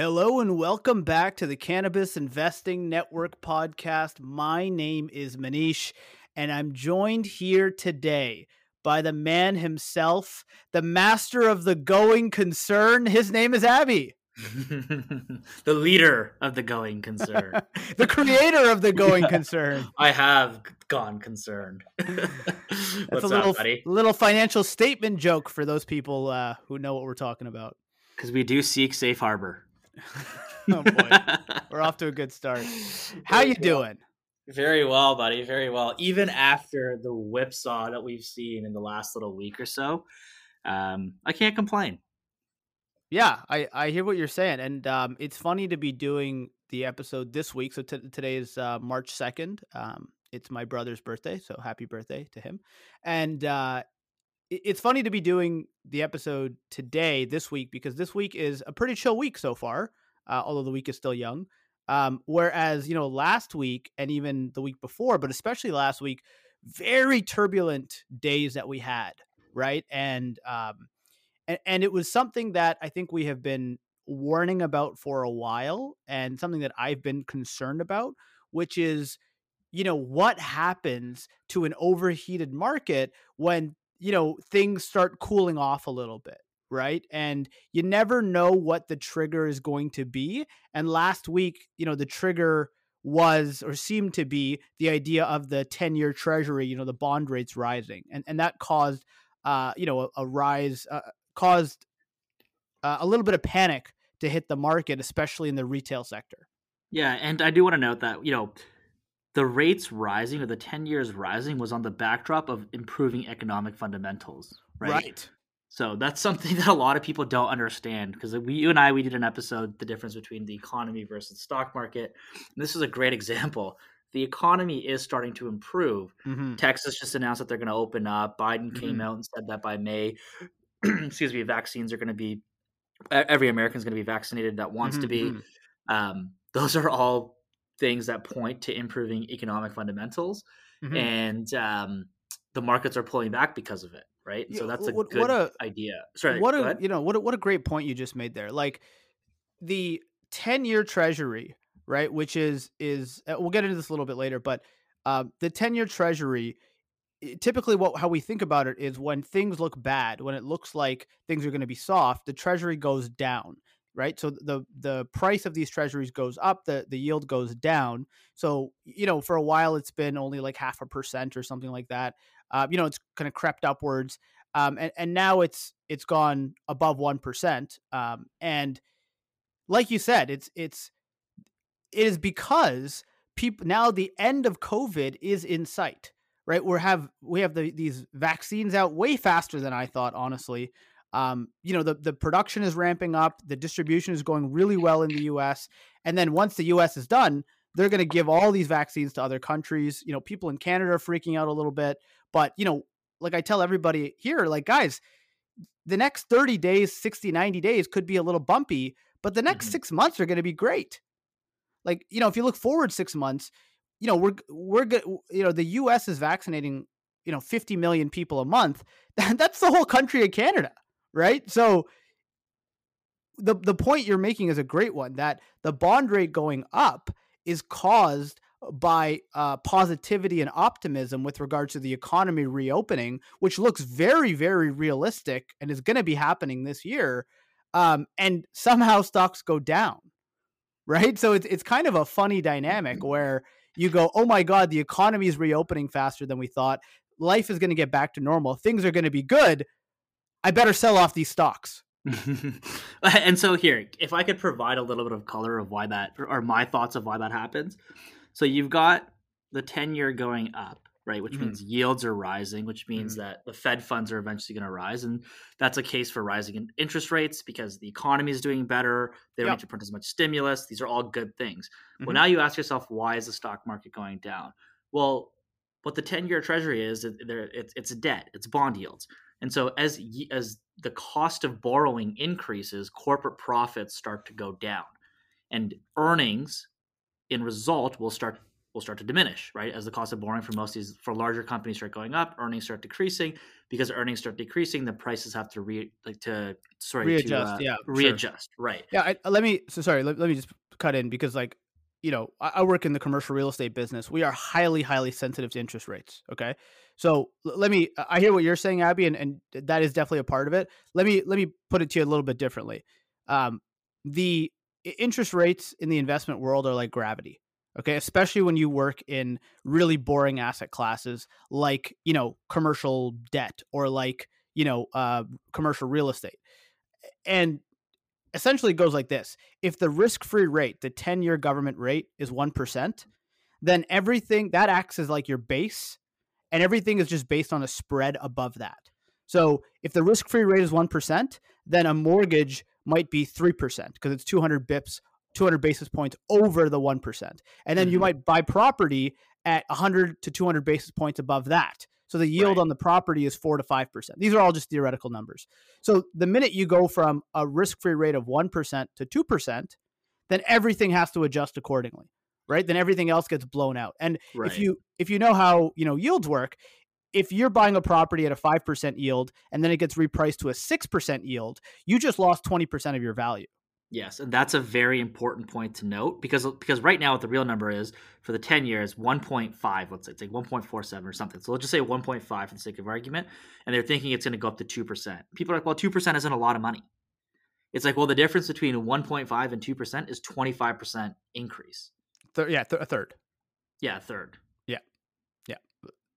Hello and welcome back to the Cannabis Investing Network podcast. My name is Manish, and I'm joined here today by the man himself, the master of the going concern. His name is Abby. the leader of the going concern. the creator of the going concern. I have gone concerned. That's What's a little, up, buddy? little financial statement joke for those people uh, who know what we're talking about. Because we do seek safe harbor. oh boy, we're off to a good start. How you doing? Very well, buddy. Very well. Even after the whipsaw that we've seen in the last little week or so, um, I can't complain. Yeah, I, I hear what you're saying, and um, it's funny to be doing the episode this week. So t- today is uh, March second. Um, it's my brother's birthday, so happy birthday to him. And uh, it's funny to be doing the episode today, this week, because this week is a pretty chill week so far. Uh, although the week is still young. Um, whereas you know last week and even the week before, but especially last week, very turbulent days that we had, right? And um, and, and it was something that I think we have been warning about for a while, and something that I've been concerned about, which is you know what happens to an overheated market when you know things start cooling off a little bit right? And you never know what the trigger is going to be. And last week, you know, the trigger was or seemed to be the idea of the 10 year treasury, you know, the bond rates rising. And, and that caused, uh, you know, a, a rise, uh, caused uh, a little bit of panic to hit the market, especially in the retail sector. Yeah. And I do want to note that, you know, the rates rising or the 10 years rising was on the backdrop of improving economic fundamentals, right? Right. So that's something that a lot of people don't understand because we, you and I, we did an episode, the difference between the economy versus the stock market. And this is a great example. The economy is starting to improve. Mm-hmm. Texas just announced that they're going to open up. Biden came mm-hmm. out and said that by May, excuse me, vaccines are going to be every American is going to be vaccinated that wants mm-hmm. to be. Mm-hmm. Um, those are all things that point to improving economic fundamentals, mm-hmm. and um, the markets are pulling back because of it right? Yeah, so that's a what, good what a, idea. Sorry, what a you know what a, what a great point you just made there. Like the ten year Treasury, right? Which is is uh, we'll get into this a little bit later, but uh, the ten year Treasury. Typically, what how we think about it is when things look bad, when it looks like things are going to be soft, the Treasury goes down right so the the price of these treasuries goes up the the yield goes down so you know for a while it's been only like half a percent or something like that uh, you know, it's kind of crept upwards, um, and and now it's it's gone above one percent. Um, and like you said, it's it's it is because people now the end of COVID is in sight, right? We have we have the, these vaccines out way faster than I thought, honestly. Um, you know, the the production is ramping up, the distribution is going really well in the U.S., and then once the U.S. is done, they're going to give all these vaccines to other countries. You know, people in Canada are freaking out a little bit. But, you know, like I tell everybody here, like, guys, the next 30 days, 60, 90 days could be a little bumpy, but the next mm-hmm. six months are going to be great. Like, you know, if you look forward six months, you know, we're, we're good. You know, the US is vaccinating, you know, 50 million people a month. That's the whole country of Canada, right? So, the, the point you're making is a great one that the bond rate going up is caused by uh, positivity and optimism with regards to the economy reopening, which looks very, very realistic and is going to be happening this year. Um, and somehow stocks go down, right? So it's it's kind of a funny dynamic where you go, oh my god, the economy is reopening faster than we thought. Life is going to get back to normal. Things are going to be good. I better sell off these stocks. and so here, if I could provide a little bit of color of why that, or my thoughts of why that happens. So you've got the 10 year going up, right? Which mm-hmm. means yields are rising, which means mm-hmm. that the Fed funds are eventually going to rise. And that's a case for rising interest rates because the economy is doing better. They don't yep. need to print as much stimulus. These are all good things. Mm-hmm. Well, now you ask yourself, why is the stock market going down? Well, what the 10 year treasury is, it's, it's debt, it's bond yields. And so as, as the cost of borrowing increases, corporate profits start to go down and earnings in result will start will start to diminish, right? As the cost of borrowing for most of these for larger companies start going up, earnings start decreasing. Because earnings start decreasing, the prices have to re like to sorry readjust, to, uh, yeah, readjust, sure. right? Yeah, I, let me so sorry. Let, let, me just cut in because like you know I, I, work in the commercial real estate business. We are highly highly sensitive to interest rates. Okay, so let me. I hear what you're saying, Abby, and, and that is definitely a part of it. Let me let me put it to you a little bit differently. Um, the interest rates in the investment world are like gravity okay especially when you work in really boring asset classes like you know commercial debt or like you know uh, commercial real estate and essentially it goes like this if the risk-free rate the 10-year government rate is 1% then everything that acts as like your base and everything is just based on a spread above that so if the risk-free rate is 1% then a mortgage might be 3% because it's 200 bips 200 basis points over the 1%. And then mm-hmm. you might buy property at 100 to 200 basis points above that. So the yield right. on the property is 4 to 5%. These are all just theoretical numbers. So the minute you go from a risk-free rate of 1% to 2%, then everything has to adjust accordingly. Right? Then everything else gets blown out. And right. if you if you know how, you know, yields work, if you're buying a property at a 5% yield and then it gets repriced to a 6% yield, you just lost 20% of your value. Yes, and that's a very important point to note because because right now what the real number is for the 10 years 1.5, let's say it's like 1.47 or something. So let's just say 1.5 for the sake of argument, and they're thinking it's going to go up to 2%. People are like, "Well, 2% isn't a lot of money." It's like, "Well, the difference between 1.5 and 2% is 25% increase." Th- yeah, th- a third. Yeah, a third. Yeah. Yeah.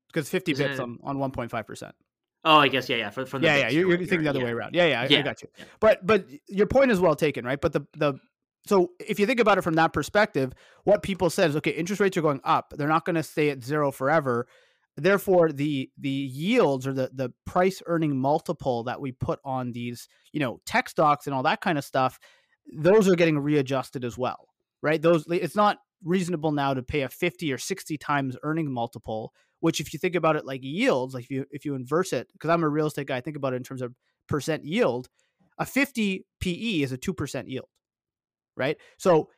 Because 50 is bits it, on on 1.5%. Oh, I guess yeah, yeah. For, yeah, yeah. You're, you're thinking the other yeah. way around. Yeah, yeah, yeah. I, got you. Yeah. But but your point is well taken, right? But the the so if you think about it from that perspective, what people said is okay, interest rates are going up. They're not going to stay at zero forever. Therefore, the the yields or the the price earning multiple that we put on these, you know, tech stocks and all that kind of stuff, those are getting readjusted as well, right? Those it's not reasonable now to pay a 50 or 60 times earning multiple which if you think about it like yields, like if you if you inverse it, because I'm a real estate guy, I think about it in terms of percent yield. A 50 PE is a two percent yield, right? So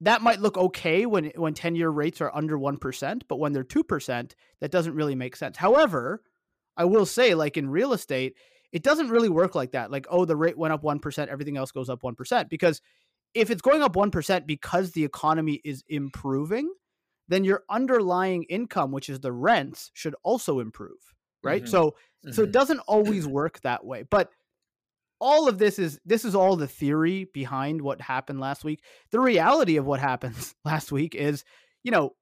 that might look okay when when 10 year rates are under 1%, but when they're 2%, that doesn't really make sense. However, I will say like in real estate, it doesn't really work like that. Like, oh, the rate went up 1%, everything else goes up 1% because if it's going up 1% because the economy is improving, then your underlying income, which is the rents, should also improve, right? Mm-hmm. So mm-hmm. so it mm-hmm. doesn't always work that way. But all of this is this is all the theory behind what happened last week. The reality of what happens last week is, you know,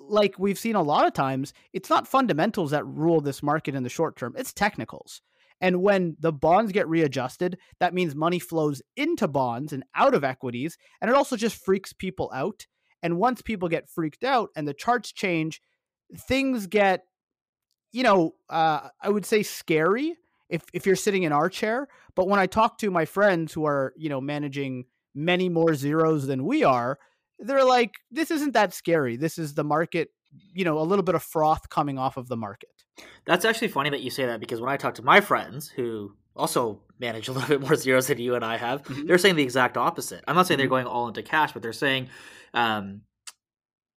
like we've seen a lot of times, it's not fundamentals that rule this market in the short term. It's technicals. And when the bonds get readjusted, that means money flows into bonds and out of equities. And it also just freaks people out. And once people get freaked out and the charts change, things get, you know, uh, I would say scary if if you're sitting in our chair. But when I talk to my friends who are, you know, managing many more zeros than we are, they're like, this isn't that scary. This is the market, you know, a little bit of froth coming off of the market. That's actually funny that you say that because when I talk to my friends who also manage a little bit more zeros than you and I have, mm-hmm. they're saying the exact opposite. I'm not saying mm-hmm. they're going all into cash, but they're saying um,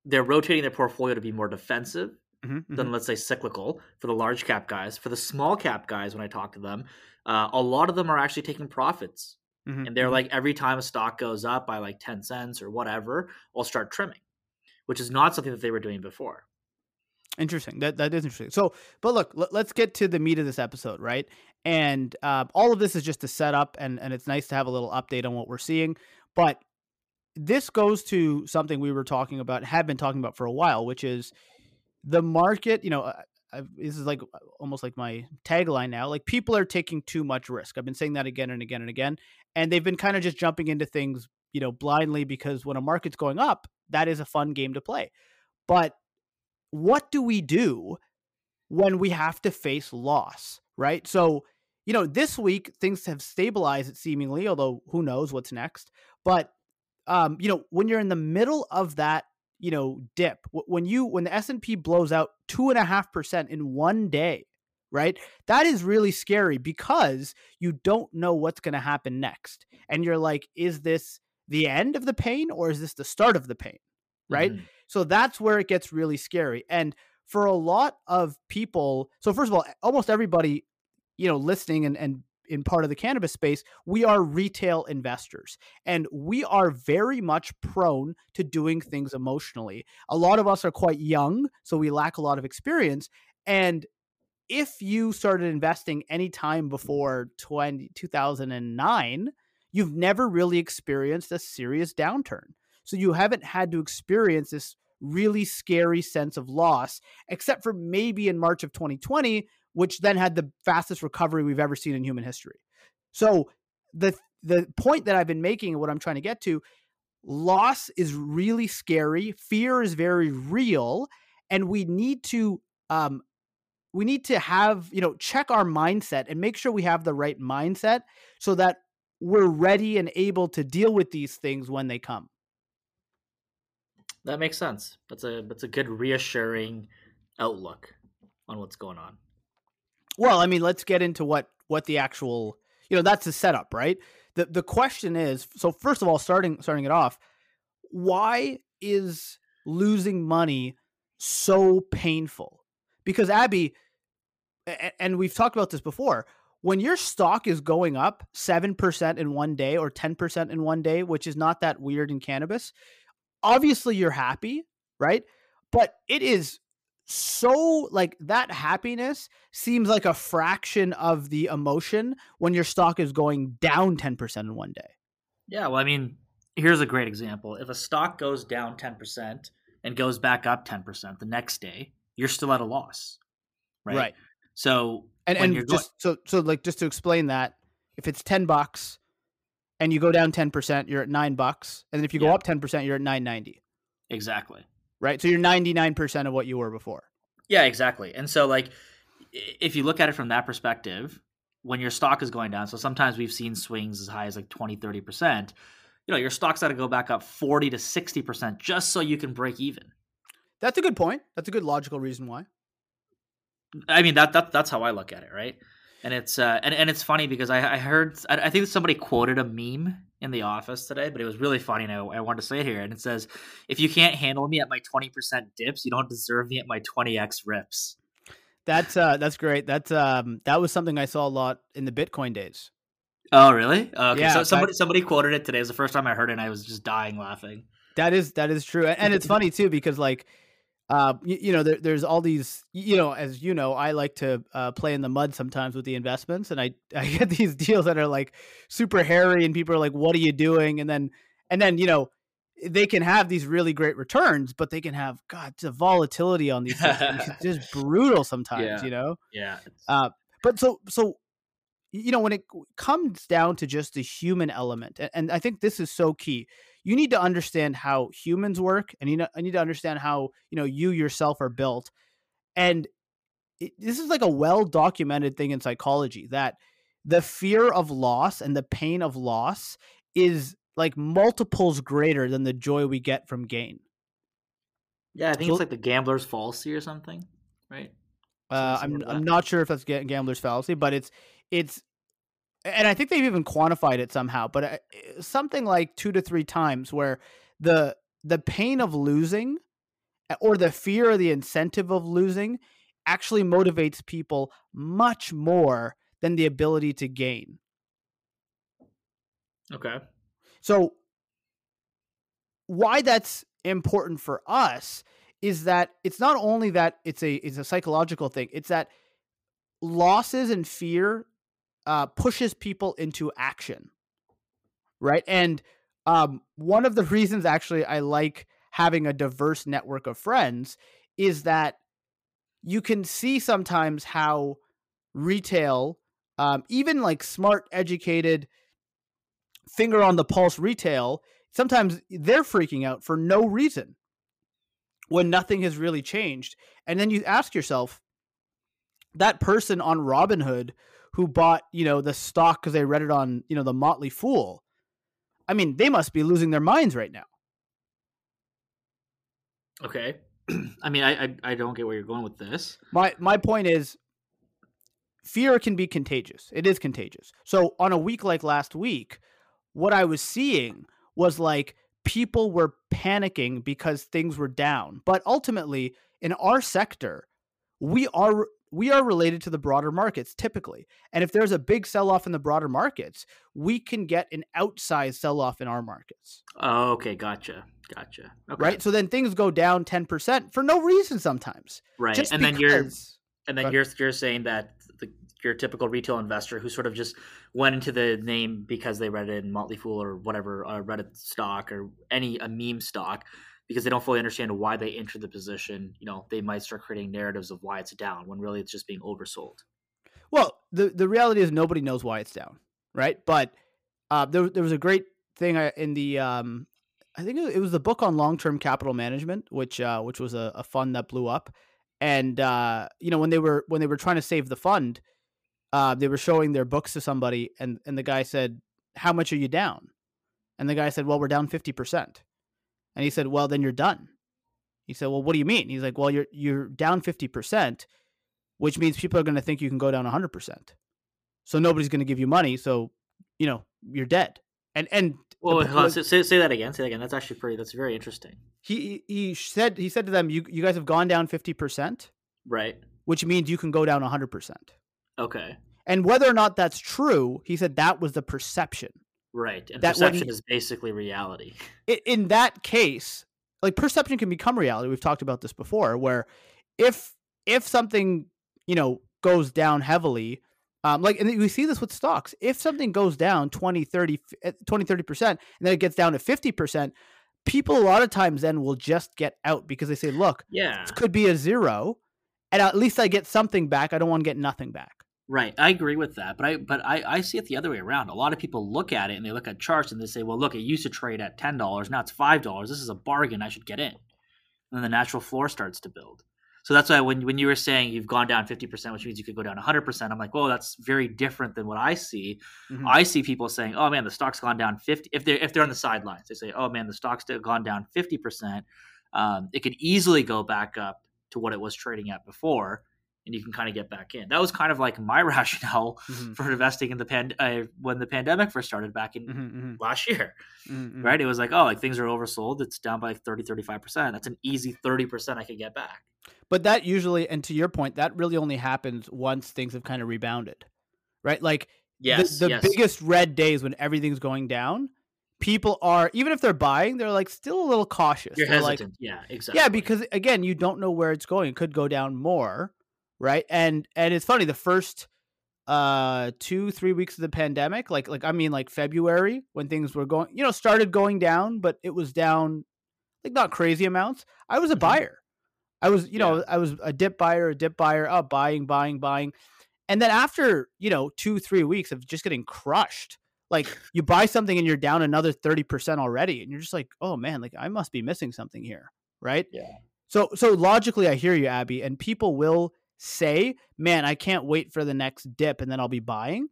they're rotating their portfolio to be more defensive mm-hmm, than mm-hmm. let's say cyclical for the large cap guys. For the small cap guys, when I talk to them, uh, a lot of them are actually taking profits, mm-hmm, and they're mm-hmm. like every time a stock goes up by like ten cents or whatever, I'll start trimming, which is not something that they were doing before. Interesting. That that is interesting. So, but look, l- let's get to the meat of this episode, right? And uh, all of this is just a setup, and and it's nice to have a little update on what we're seeing. But this goes to something we were talking about, have been talking about for a while, which is the market. You know, I, this is like almost like my tagline now. Like people are taking too much risk. I've been saying that again and again and again, and they've been kind of just jumping into things, you know, blindly because when a market's going up, that is a fun game to play. But what do we do when we have to face loss, right? So, you know, this week things have stabilized seemingly, although who knows what's next. But um, you know, when you're in the middle of that, you know, dip, when you when the S and P blows out two and a half percent in one day, right? That is really scary because you don't know what's going to happen next, and you're like, is this the end of the pain or is this the start of the pain, right? Mm-hmm. So that's where it gets really scary, and for a lot of people, so first of all, almost everybody, you know, listening and and in part of the cannabis space, we are retail investors and we are very much prone to doing things emotionally. A lot of us are quite young, so we lack a lot of experience. And if you started investing any time before 20, 2009, you've never really experienced a serious downturn. So you haven't had to experience this really scary sense of loss, except for maybe in March of 2020 which then had the fastest recovery we've ever seen in human history. So the the point that I've been making and what I'm trying to get to, loss is really scary, fear is very real, and we need to um we need to have, you know, check our mindset and make sure we have the right mindset so that we're ready and able to deal with these things when they come. That makes sense. That's a that's a good reassuring outlook on what's going on. Well, I mean, let's get into what what the actual you know that's the setup, right? The the question is so first of all, starting starting it off, why is losing money so painful? Because Abby, and we've talked about this before, when your stock is going up 7% in one day or 10% in one day, which is not that weird in cannabis, obviously you're happy, right? But it is so like that happiness seems like a fraction of the emotion when your stock is going down 10% in one day. Yeah, well I mean, here's a great example. If a stock goes down 10% and goes back up 10% the next day, you're still at a loss. Right? Right. So and and just going- so so like just to explain that, if it's 10 bucks and you go down 10%, you're at 9 bucks, and then if you go up 10%, you're at 990. Exactly right? So you're 99% of what you were before. Yeah, exactly. And so like if you look at it from that perspective, when your stock is going down, so sometimes we've seen swings as high as like 20, 30%, you know, your stock's got to go back up 40 to 60% just so you can break even. That's a good point. That's a good logical reason why. I mean that that that's how I look at it, right? And it's uh, and and it's funny because I, I heard I, I think somebody quoted a meme in the office today, but it was really funny, and I, I wanted to say it here. And it says, "If you can't handle me at my twenty percent dips, you don't deserve me at my twenty x rips." That's uh, that's great. That's um, that was something I saw a lot in the Bitcoin days. Oh, really? Okay. Yeah, so somebody somebody quoted it today. It was the first time I heard it, and I was just dying laughing. That is that is true, and it's funny too because like uh, you, you, know, there, there's all these, you know, as you know, I like to uh, play in the mud sometimes with the investments, and I I get these deals that are like super hairy, and people are like, "What are you doing?" And then and then you know, they can have these really great returns, but they can have God, the volatility on these things it's just brutal sometimes, yeah. you know. Yeah. Uh, but so so you know when it comes down to just the human element, and, and I think this is so key you need to understand how humans work and you know I need to understand how you know you yourself are built and it, this is like a well documented thing in psychology that the fear of loss and the pain of loss is like multiples greater than the joy we get from gain. Yeah i think so, it's like the gambler's fallacy or something right? Uh, I'm I'm not sure if that's gambler's fallacy, but it's it's and I think they've even quantified it somehow, but uh, something like two to three times where the the pain of losing or the fear or the incentive of losing actually motivates people much more than the ability to gain. Okay. So why that's important for us is that it's not only that it's a it's a psychological thing, it's that losses and fear uh, pushes people into action, right? And um, one of the reasons actually I like having a diverse network of friends is that you can see sometimes how retail, um, even like smart, educated, finger on the pulse retail, sometimes they're freaking out for no reason. when nothing has really changed. And then you ask yourself, that person on Robinhood who bought, you know, the stock because they read it on, you know, the Motley Fool. I mean, they must be losing their minds right now. Okay. I mean, I, I, I don't get where you're going with this. My my point is, fear can be contagious. It is contagious. So on a week like last week, what I was seeing was like people were panicking because things were down. But ultimately, in our sector, we are we are related to the broader markets typically. And if there's a big sell off in the broader markets, we can get an outsized sell off in our markets. Oh, okay, gotcha. Gotcha. Okay. Right? So then things go down 10% for no reason sometimes. Right. and because... then you're and then you're you're saying that the, your typical retail investor who sort of just went into the name because they read it in Motley Fool or whatever, uh, Reddit stock or any a meme stock because they don't fully understand why they entered the position, you know, they might start creating narratives of why it's down when really it's just being oversold. Well, the the reality is nobody knows why it's down, right? But uh, there there was a great thing uh, in the um, I think it was the book on long term capital management, which uh, which was a, a fund that blew up, and uh, you know when they were when they were trying to save the fund, uh, they were showing their books to somebody, and and the guy said, "How much are you down?" And the guy said, "Well, we're down fifty percent." And he said, "Well, then you're done." He said, "Well, what do you mean?" He's like, "Well, you're you're down 50%, which means people are going to think you can go down 100%. So nobody's going to give you money, so, you know, you're dead." And and well, say, say that again. Say that again. That's actually pretty. That's very interesting. He he said he said to them, "You you guys have gone down fifty percent, right? Which means you can go down hundred percent." Okay. And whether or not that's true, he said that was the perception. Right. And that perception is basically reality. In that case, like perception can become reality. We've talked about this before where if if something, you know, goes down heavily, um, like, and we see this with stocks. If something goes down 20, 30, eh, 20, 30%, and then it gets down to 50%, people a lot of times then will just get out because they say, look, yeah, this could be a zero. And at least I get something back. I don't want to get nothing back. Right, I agree with that, but I but I, I see it the other way around. A lot of people look at it and they look at charts and they say, "Well, look, it used to trade at ten dollars, now it's five dollars. This is a bargain. I should get in." And then the natural floor starts to build. So that's why when when you were saying you've gone down fifty percent, which means you could go down hundred percent, I'm like, "Well, that's very different than what I see." Mm-hmm. I see people saying, "Oh man, the stock's gone down 50." If they're if they're on the sidelines, they say, "Oh man, the stock's gone down fifty percent." Um, it could easily go back up to what it was trading at before and you can kind of get back in. That was kind of like my rationale mm-hmm. for investing in the pan uh, when the pandemic first started back in mm-hmm, mm-hmm. last year. Mm-hmm. Right? It was like, oh, like things are oversold. It's down by like 30, 35%. That's an easy 30% I could get back. But that usually, and to your point, that really only happens once things have kind of rebounded, right? Like yes, the, the yes. biggest red days when everything's going down, people are even if they're buying, they're like still a little cautious. You're they're hesitant. Like, yeah, exactly. Yeah, because again, you don't know where it's going. It could go down more right? And and it's funny the first uh two three weeks of the pandemic like like i mean like february when things were going you know started going down but it was down like not crazy amounts i was a mm-hmm. buyer. I was you know i was a dip buyer a dip buyer up oh, buying buying buying. And then after you know two three weeks of just getting crushed like you buy something and you're down another 30% already and you're just like oh man like i must be missing something here right? Yeah. So so logically i hear you abby and people will say, man, I can't wait for the next dip and then I'll be buying.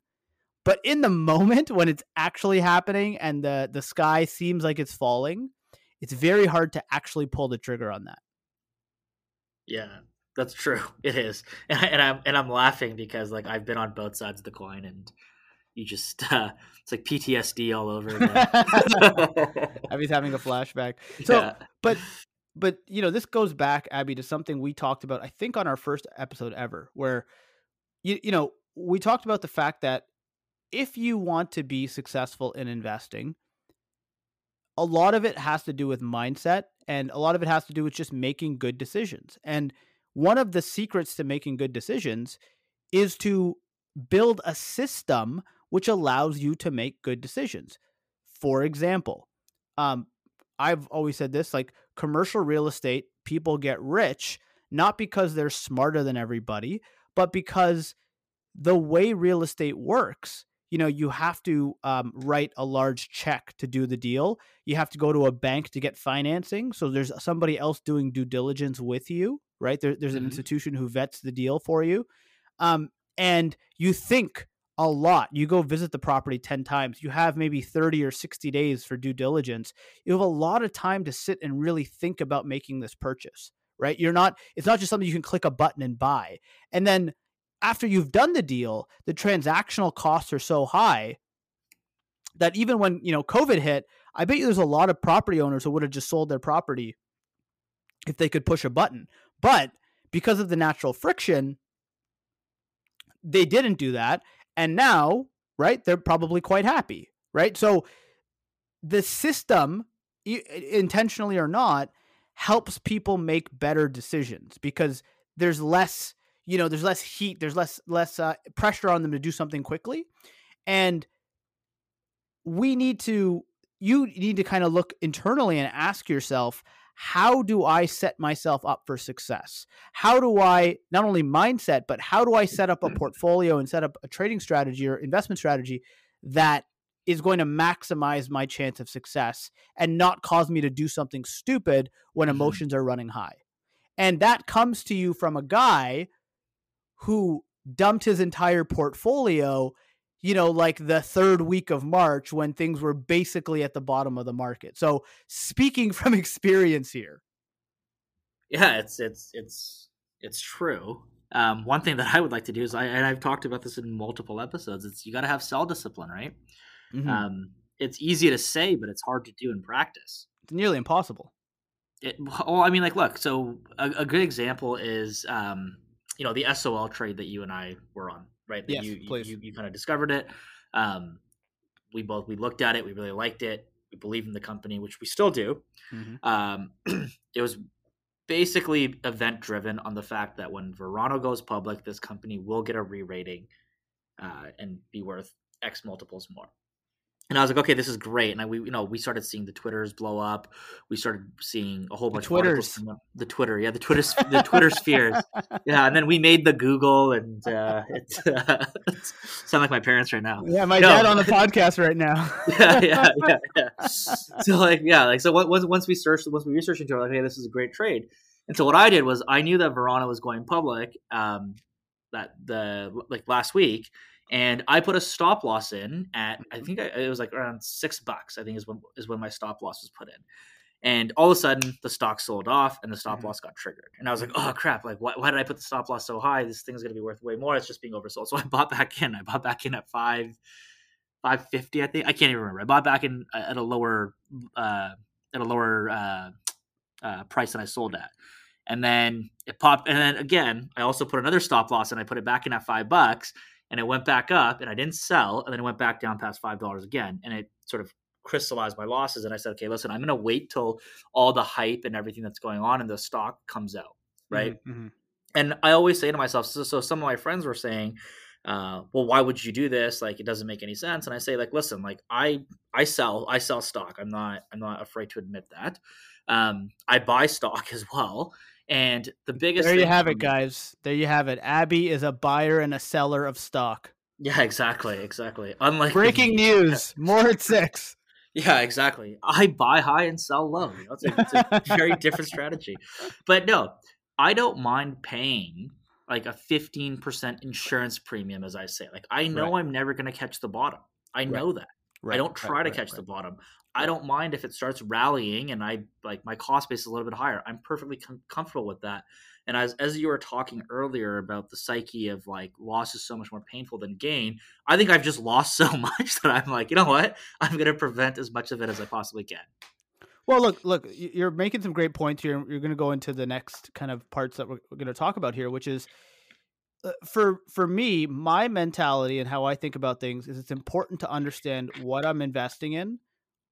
But in the moment when it's actually happening and the, the sky seems like it's falling, it's very hard to actually pull the trigger on that. Yeah, that's true. It is, and, I, and I'm and I'm laughing because like I've been on both sides of the coin, and you just uh, it's like PTSD all over again. Abby's having a flashback. So, yeah. but but you know, this goes back, Abby, to something we talked about, I think, on our first episode ever, where you you know we talked about the fact that if you want to be successful in investing, a lot of it has to do with mindset, and a lot of it has to do with just making good decisions. And one of the secrets to making good decisions is to build a system which allows you to make good decisions. For example, um, I've always said this like commercial real estate, people get rich not because they're smarter than everybody, but because the way real estate works, you know you have to um, write a large check to do the deal. You have to go to a bank to get financing so there's somebody else doing due diligence with you right? There, there's an mm-hmm. institution who vets the deal for you. Um, and you think a lot. You go visit the property 10 times. You have maybe 30 or 60 days for due diligence. You have a lot of time to sit and really think about making this purchase right? You're not it's not just something you can click a button and buy. And then after you've done the deal, the transactional costs are so high that even when, you know, COVID hit, I bet you there's a lot of property owners who would have just sold their property if they could push a button. But because of the natural friction, they didn't do that. And now, right, they're probably quite happy, right? So the system, intentionally or not, helps people make better decisions because there's less you know there's less heat there's less less uh, pressure on them to do something quickly and we need to you need to kind of look internally and ask yourself how do i set myself up for success? How do i not only mindset but how do i set up a portfolio and set up a trading strategy or investment strategy that is going to maximize my chance of success and not cause me to do something stupid when mm-hmm. emotions are running high? And that comes to you from a guy who dumped his entire portfolio, you know, like the third week of March when things were basically at the bottom of the market. So, speaking from experience here. Yeah, it's it's it's it's true. Um, one thing that I would like to do is I and I've talked about this in multiple episodes. It's you got to have sell discipline, right? Mm-hmm. Um, it's easy to say, but it's hard to do in practice. It's nearly impossible. It, well, I mean, like, look. So a, a good example is um, you know the SOL trade that you and I were on, right? That yes, you, please. You, you kind of discovered it. Um, we both we looked at it. We really liked it. We believe in the company, which we still do. Mm-hmm. Um, it was basically event driven on the fact that when Verano goes public, this company will get a re-rating uh, and be worth X multiples more and I was like, okay, this is great. And I, we, you know, we started seeing the Twitters blow up. We started seeing a whole bunch the Twitters. of the Twitter, yeah, the Twitter, the Twitter spheres, yeah. And then we made the Google, and uh, it uh, sound like my parents right now. Yeah, my no. dad on the podcast right now. yeah, yeah, yeah, yeah. So like, yeah, like so. Once once we searched, once we researched into it, like, hey, this is a great trade. And so what I did was I knew that Verano was going public. Um, that the like last week and I put a stop loss in at I think I, it was like around six bucks. I think is when is when my stop loss was put in, and all of a sudden the stock sold off and the stop mm-hmm. loss got triggered, and I was like, oh crap! Like why, why did I put the stop loss so high? This thing's gonna be worth way more. It's just being oversold. So I bought back in. I bought back in at five five fifty. I think I can't even remember. I bought back in uh, at a lower uh, at a lower uh, uh, price than I sold at. And then it popped. And then again, I also put another stop loss and I put it back in at five bucks and it went back up and I didn't sell and then it went back down past five dollars again and it sort of crystallized my losses and I said, okay, listen, I'm gonna wait till all the hype and everything that's going on in the stock comes out, right? Mm-hmm, mm-hmm. And I always say to myself, so, so some of my friends were saying, uh, well, why would you do this? Like, it doesn't make any sense. And I say, like, listen, like, I I sell I sell stock. I'm not I'm not afraid to admit that. Um, I buy stock as well, and the biggest There you have it, guys. There you have it. Abby is a buyer and a seller of stock. Yeah, exactly, exactly. Unlike breaking news, more at six. Yeah, exactly. I buy high and sell low. You know, it's, a, it's a very different strategy. But no, I don't mind paying like a 15% insurance premium, as I say. Like, I know right. I'm never going to catch the bottom. I right. know that. Right. I don't try to catch the bottom. I don't mind if it starts rallying and I like my cost base is a little bit higher. I'm perfectly com- comfortable with that. And as as you were talking earlier about the psyche of like loss is so much more painful than gain, I think I've just lost so much that I'm like, you know what? I'm going to prevent as much of it as I possibly can. Well, look, look, you're making some great points here. You're going to go into the next kind of parts that we're, we're going to talk about here, which is for for me, my mentality and how I think about things is it's important to understand what I'm investing in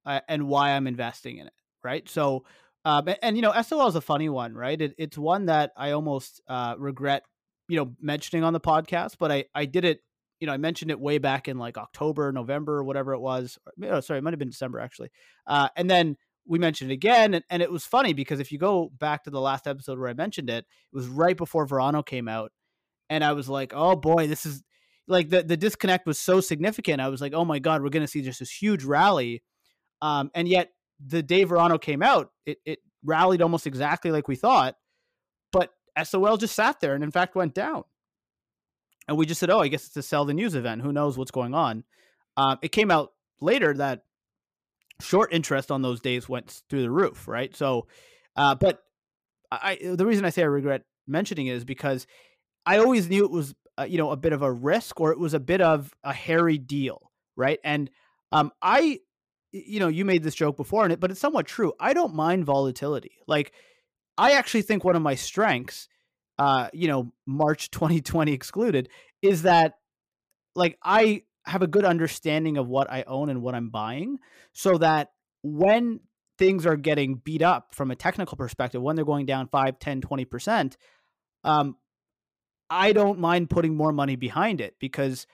uh, and why I'm investing in it, right? So, um, and, and, you know, SOL is a funny one, right? It, it's one that I almost uh, regret, you know, mentioning on the podcast, but I I did it, you know, I mentioned it way back in like October, November, whatever it was. Oh, sorry, it might have been December actually, uh, and then we mentioned it again, and, and it was funny because if you go back to the last episode where I mentioned it, it was right before Verano came out, and I was like, oh boy, this is like the the disconnect was so significant. I was like, oh my god, we're going to see just this huge rally, um, and yet the day Verano came out, it it rallied almost exactly like we thought, but SOL just sat there and in fact went down. And we just said, oh, I guess it's a sell the news event. Who knows what's going on? Um, it came out later that short interest on those days went through the roof, right? So, uh, but I the reason I say I regret mentioning it is because I always knew it was uh, you know a bit of a risk or it was a bit of a hairy deal, right? And um, I you know you made this joke before and it, but it's somewhat true. I don't mind volatility. Like I actually think one of my strengths, uh, you know, March 2020 excluded, is that like I have a good understanding of what I own and what I'm buying so that when things are getting beat up from a technical perspective, when they're going down 5, 10, 20%, um, I don't mind putting more money behind it because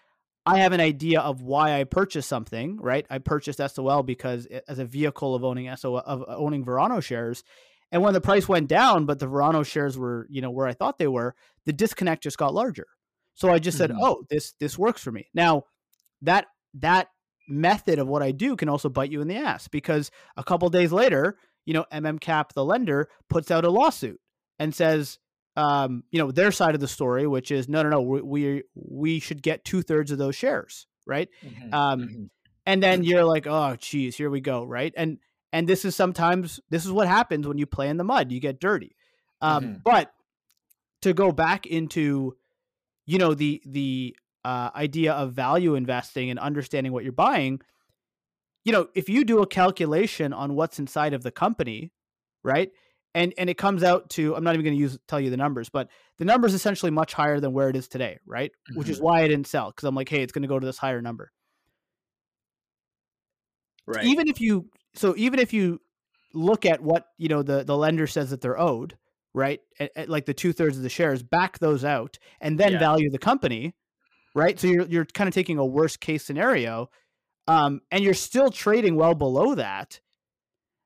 I have an idea of why I purchased something, right? I purchased SOL because as a vehicle of owning SOL of owning Verano shares. And when the price went down, but the Verano shares were, you know, where I thought they were, the disconnect just got larger. So I just mm-hmm. said, "Oh, this this works for me." Now, that that method of what I do can also bite you in the ass because a couple days later, you know, MMCap, the lender, puts out a lawsuit and says, um, you know, their side of the story, which is no, no, no, we we, we should get two thirds of those shares, right? Mm-hmm. Um, mm-hmm. and then you're like, oh, geez, here we go, right? And and this is sometimes this is what happens when you play in the mud, you get dirty. Um, mm-hmm. But to go back into, you know, the the uh, idea of value investing and understanding what you're buying, you know, if you do a calculation on what's inside of the company, right? And and it comes out to I'm not even going to use tell you the numbers, but the number is essentially much higher than where it is today, right? Mm-hmm. Which is mm-hmm. why I didn't sell because I'm like, hey, it's going to go to this higher number. Right. Even if you so even if you look at what you know the the lender says that they're owed, right? At, at like the two thirds of the shares, back those out, and then yeah. value the company right? So you're you're kind of taking a worst case scenario, um, and you're still trading well below that.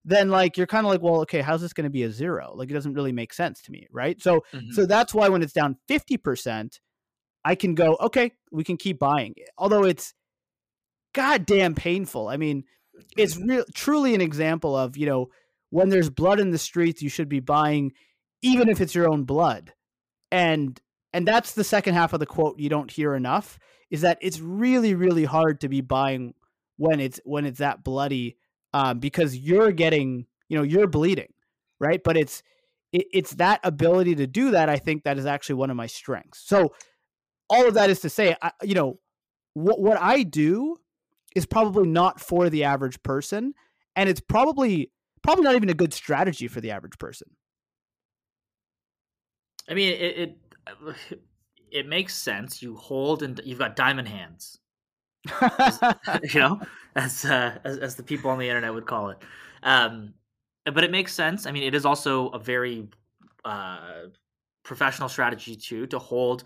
Then like you're kind of like, well, okay, how's this going to be a zero? Like it doesn't really make sense to me, right? So mm-hmm. so that's why when it's down fifty percent, I can go, okay, we can keep buying it. Although it's goddamn painful. I mean, it's mm-hmm. real truly an example of you know when there's blood in the streets, you should be buying, even if it's your own blood. And and that's the second half of the quote you don't hear enough is that it's really really hard to be buying when it's when it's that bloody um, because you're getting you know you're bleeding right but it's it, it's that ability to do that i think that is actually one of my strengths so all of that is to say I, you know what what i do is probably not for the average person and it's probably probably not even a good strategy for the average person i mean it, it it makes sense. You hold and you've got diamond hands. you know, as, uh, as, as the people on the internet would call it. Um, but it makes sense. I mean, it is also a very uh, professional strategy too to hold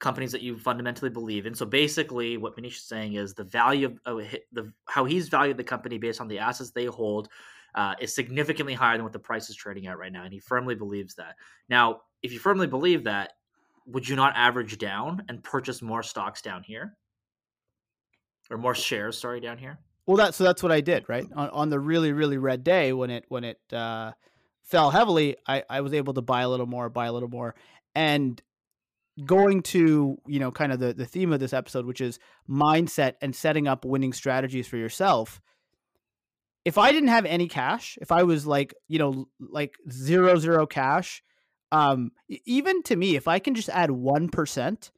companies that you fundamentally believe in. So basically, what Manish is saying is the value of, of the how he's valued the company based on the assets they hold uh, is significantly higher than what the price is trading at right now, and he firmly believes that. Now, if you firmly believe that, would you not average down and purchase more stocks down here or more shares sorry down here? Well that so that's what i did right? On, on the really really red day when it when it uh, fell heavily I, I was able to buy a little more buy a little more. And going to you know kind of the, the theme of this episode which is mindset and setting up winning strategies for yourself if i didn't have any cash if i was like you know like zero zero cash um, even to me, if I can just add 1%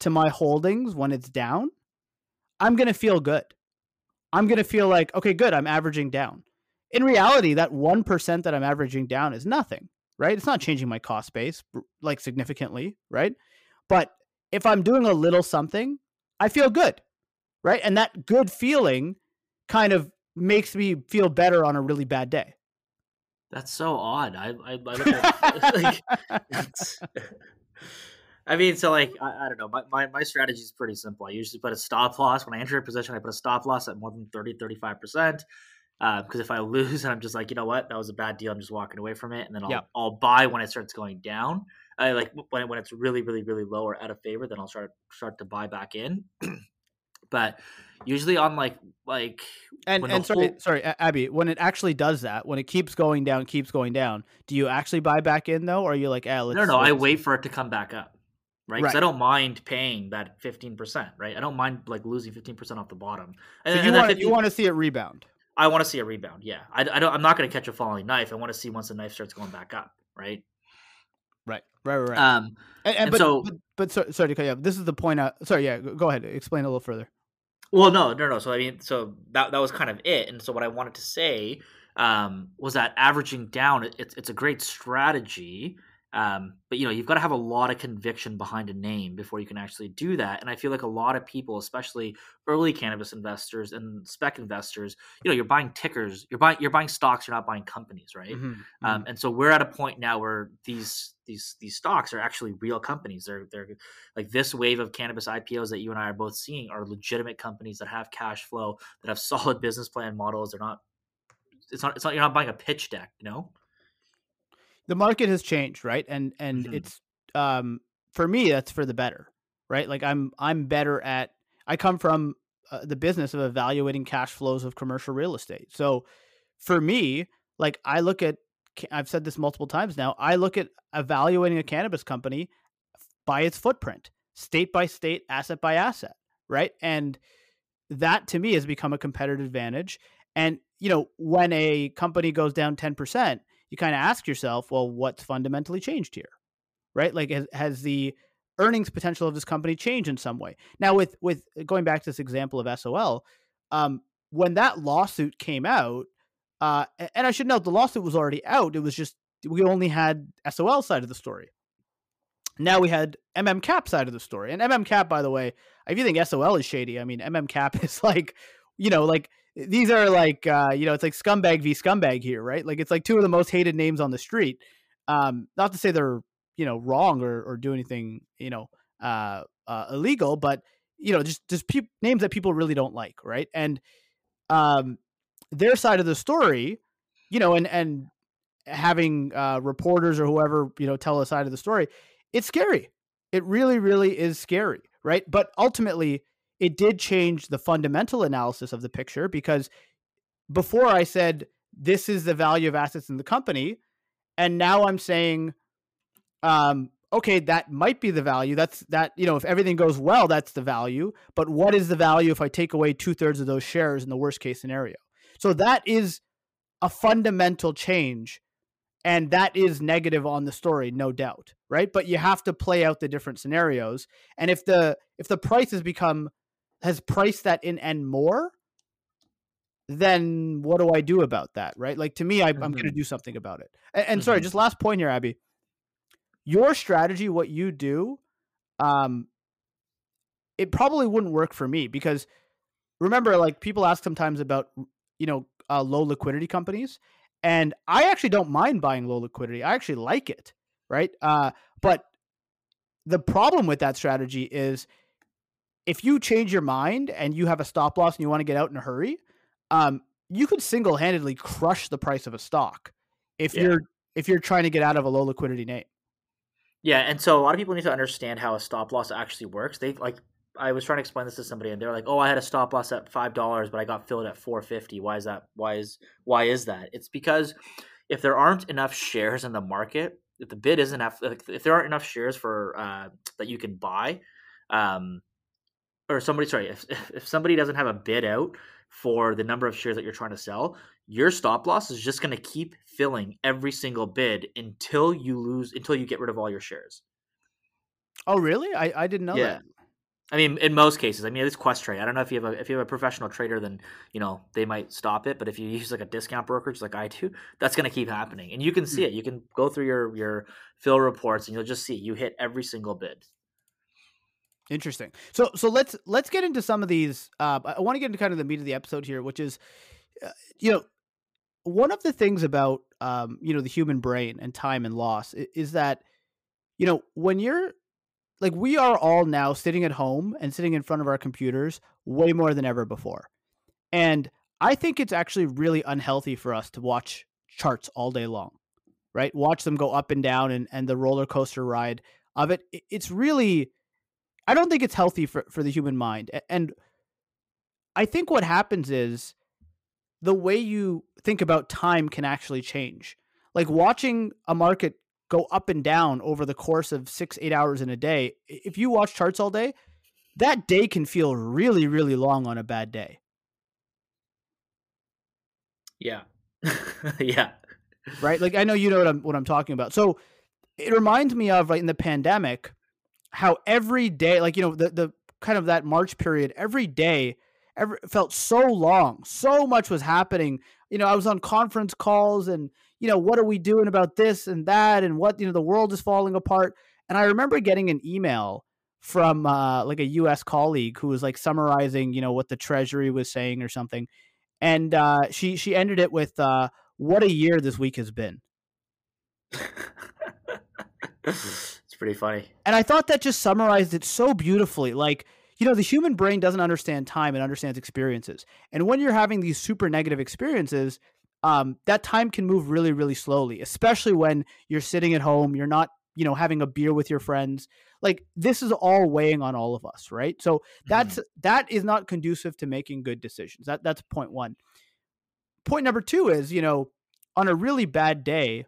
to my holdings when it's down, I'm going to feel good. I'm going to feel like, okay, good, I'm averaging down. In reality, that 1% that I'm averaging down is nothing, right? It's not changing my cost base like significantly, right? But if I'm doing a little something, I feel good, right? And that good feeling kind of makes me feel better on a really bad day. That's so odd. I I, I like, I mean, so like I, I, don't know. My, my my strategy is pretty simple. I usually put a stop loss when I enter a position. I put a stop loss at more than 30 35 percent. because uh, if I lose and I'm just like, you know what, that was a bad deal, I'm just walking away from it, and then I'll, I'll buy when it starts going down. I like when when it's really really really low or out of favor, then I'll start start to buy back in. but usually on like like and and sorry whole... sorry Abby, when it actually does that, when it keeps going down, keeps going down, do you actually buy back in though, or are you like, ah, let's, no, no, let's... I wait for it to come back up right? Because right. I don't mind paying that fifteen percent, right? I don't mind like losing fifteen percent off the bottom. And, so you, want, 15, you want to see it rebound. I want to see a rebound. Yeah, I, I don't. I'm not going to catch a falling knife. I want to see once the knife starts going back up. Right. Right. Right. Right. Um. And, and, and but, so, but, but sorry, sorry to cut you off. This is the point. I, sorry. Yeah. Go ahead. Explain a little further. Well, no, no, no. So I mean, so that that was kind of it. And so what I wanted to say um, was that averaging down, it's it's a great strategy um, but you know, you've got to have a lot of conviction behind a name before you can actually do that. And I feel like a lot of people, especially early cannabis investors and spec investors, you know, you're buying tickers, you're buying you're buying stocks, you're not buying companies, right? Mm-hmm. mm-hmm. Um, and so we're at a point now where these these these stocks are actually real companies. They're they're like this wave of cannabis IPOs that you and I are both seeing are legitimate companies that have cash flow, that have solid business plan models. They're not. It's not. It's not. You're not buying a pitch deck, you know the market has changed, right? And and mm-hmm. it's um for me that's for the better, right? Like I'm I'm better at I come from uh, the business of evaluating cash flows of commercial real estate. So for me, like I look at I've said this multiple times now, I look at evaluating a cannabis company by its footprint, state by state, asset by asset, right? And that to me has become a competitive advantage. And you know, when a company goes down 10%, you kind of ask yourself, well, what's fundamentally changed here, right? Like, has, has the earnings potential of this company changed in some way? Now, with with going back to this example of SOL, um, when that lawsuit came out, uh, and I should note the lawsuit was already out. It was just we only had SOL side of the story. Now we had MM Cap side of the story, and MM Cap, by the way, if you think SOL is shady, I mean MM Cap is like, you know, like these are like uh, you know it's like scumbag v scumbag here right? Like it's like two of the most hated names on the street. Um, not to say they're you know wrong or, or do anything you know uh, uh, illegal but you know just just pe- names that people really don't like right? And um, their side of the story you know and and having uh, reporters or whoever you know tell a side of the story it's scary. It really really is scary right? But ultimately it did change the fundamental analysis of the picture because before I said this is the value of assets in the company, and now I'm saying, um, okay, that might be the value. That's that you know if everything goes well, that's the value. But what is the value if I take away two thirds of those shares in the worst case scenario? So that is a fundamental change and that is negative on the story no doubt right but you have to play out the different scenarios and if the if the price has become has priced that in and more, then what do I do about that? Right? Like to me, I, am going to mm-hmm. do something about it. And, and mm-hmm. sorry, just last point here, Abby. Your strategy, what you do, um, it probably wouldn't work for me because remember, like people ask sometimes about you know uh, low liquidity companies, and I actually don't mind buying low liquidity. I actually like it, right? Uh, but the problem with that strategy is if you change your mind and you have a stop loss and you want to get out in a hurry, um, you could single handedly crush the price of a stock if yeah. you're if you're trying to get out of a low liquidity name. Yeah, and so a lot of people need to understand how a stop loss actually works. They like I was trying to explain this to somebody and they're like, "Oh, I had a stop loss at five dollars, but I got filled at four fifty. Why is that? Why is why is that? It's because if there aren't enough shares in the market, if the bid isn't if there aren't enough shares for uh, that you can buy, um, or somebody sorry if, if somebody doesn't have a bid out for the number of shares that you're trying to sell your stop loss is just going to keep filling every single bid until you lose until you get rid of all your shares oh really i, I didn't know yeah. that I mean, in most cases, I mean, it's Questrade. I don't know if you have a if you have a professional trader, then you know they might stop it. But if you use like a discount brokerage like I do, that's going to keep happening, and you can see mm. it. You can go through your your fill reports, and you'll just see you hit every single bid. Interesting. So so let's let's get into some of these. Uh, I want to get into kind of the meat of the episode here, which is, uh, you know, one of the things about um, you know the human brain and time and loss is, is that, you know, when you're like we are all now sitting at home and sitting in front of our computers way more than ever before, and I think it's actually really unhealthy for us to watch charts all day long, right? Watch them go up and down and, and the roller coaster ride of it. It's really, I don't think it's healthy for, for the human mind. And I think what happens is the way you think about time can actually change. Like watching a market go up and down over the course of six, eight hours in a day, if you watch charts all day, that day can feel really, really long on a bad day. Yeah. yeah. Right? Like I know you know what I'm what I'm talking about. So it reminds me of like in the pandemic how every day like you know the the kind of that March period every day every felt so long. So much was happening. You know, I was on conference calls and you know, what are we doing about this and that and what, you know, the world is falling apart. And I remember getting an email from uh, like a US colleague who was like summarizing, you know, what the treasury was saying or something and uh, she she ended it with uh, "What a year this week has been." pretty funny, and I thought that just summarized it so beautifully. Like you know, the human brain doesn't understand time; it understands experiences. And when you're having these super negative experiences, um, that time can move really, really slowly. Especially when you're sitting at home, you're not you know having a beer with your friends like this is all weighing on all of us right so that's mm-hmm. that is not conducive to making good decisions that that's point one point number two is you know on a really bad day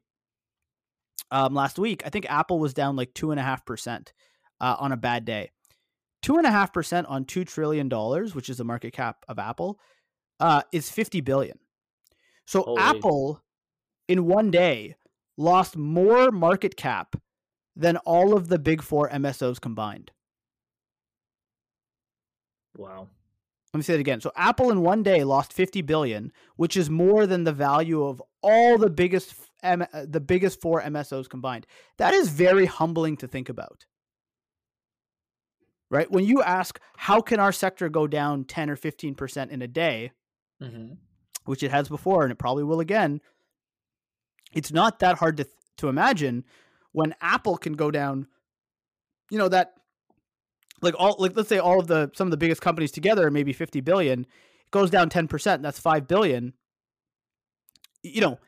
um, last week i think apple was down like two and a half percent uh, on a bad day two and a half percent on two trillion dollars which is the market cap of apple uh, is 50 billion so Holy. apple in one day lost more market cap than all of the big four MSOs combined. Wow. Let me say it again. So Apple in one day lost 50 billion, which is more than the value of all the biggest M- uh, the biggest four MSOs combined. That is very humbling to think about. Right? When you ask how can our sector go down 10 or 15% in a day, mm-hmm. which it has before and it probably will again, it's not that hard to to imagine when Apple can go down, you know, that like all like let's say all of the some of the biggest companies together maybe 50 billion it goes down 10% that's 5 billion you know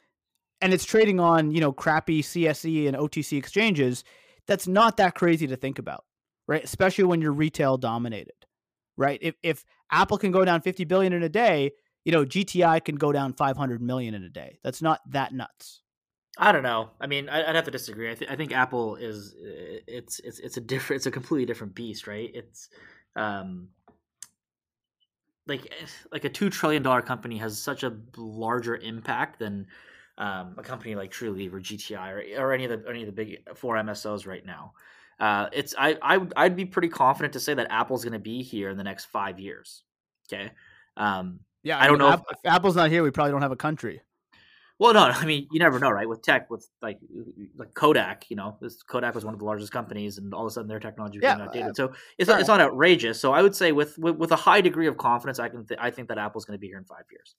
and it's trading on you know crappy CSE and OTC exchanges that's not that crazy to think about right especially when you're retail dominated right if if Apple can go down 50 billion in a day you know GTI can go down 500 million in a day that's not that nuts I don't know. I mean, I'd have to disagree. I, th- I think Apple is it's it's it's a different it's a completely different beast, right? It's um like like a two trillion dollar company has such a larger impact than um, a company like Trulieve or GTI or, or any of the any of the big four MSOs right now. Uh, it's I, I I'd be pretty confident to say that Apple's going to be here in the next five years. Okay. Um, yeah, I, I don't know. if, if Apple's not here, we probably don't have a country. Well, no, I mean you never know, right? With tech, with like like Kodak, you know, this Kodak was one of the largest companies, and all of a sudden their technology was yeah, outdated. Uh, so it's not, it's not outrageous. So I would say with with, with a high degree of confidence, I can th- I think that Apple's going to be here in five years.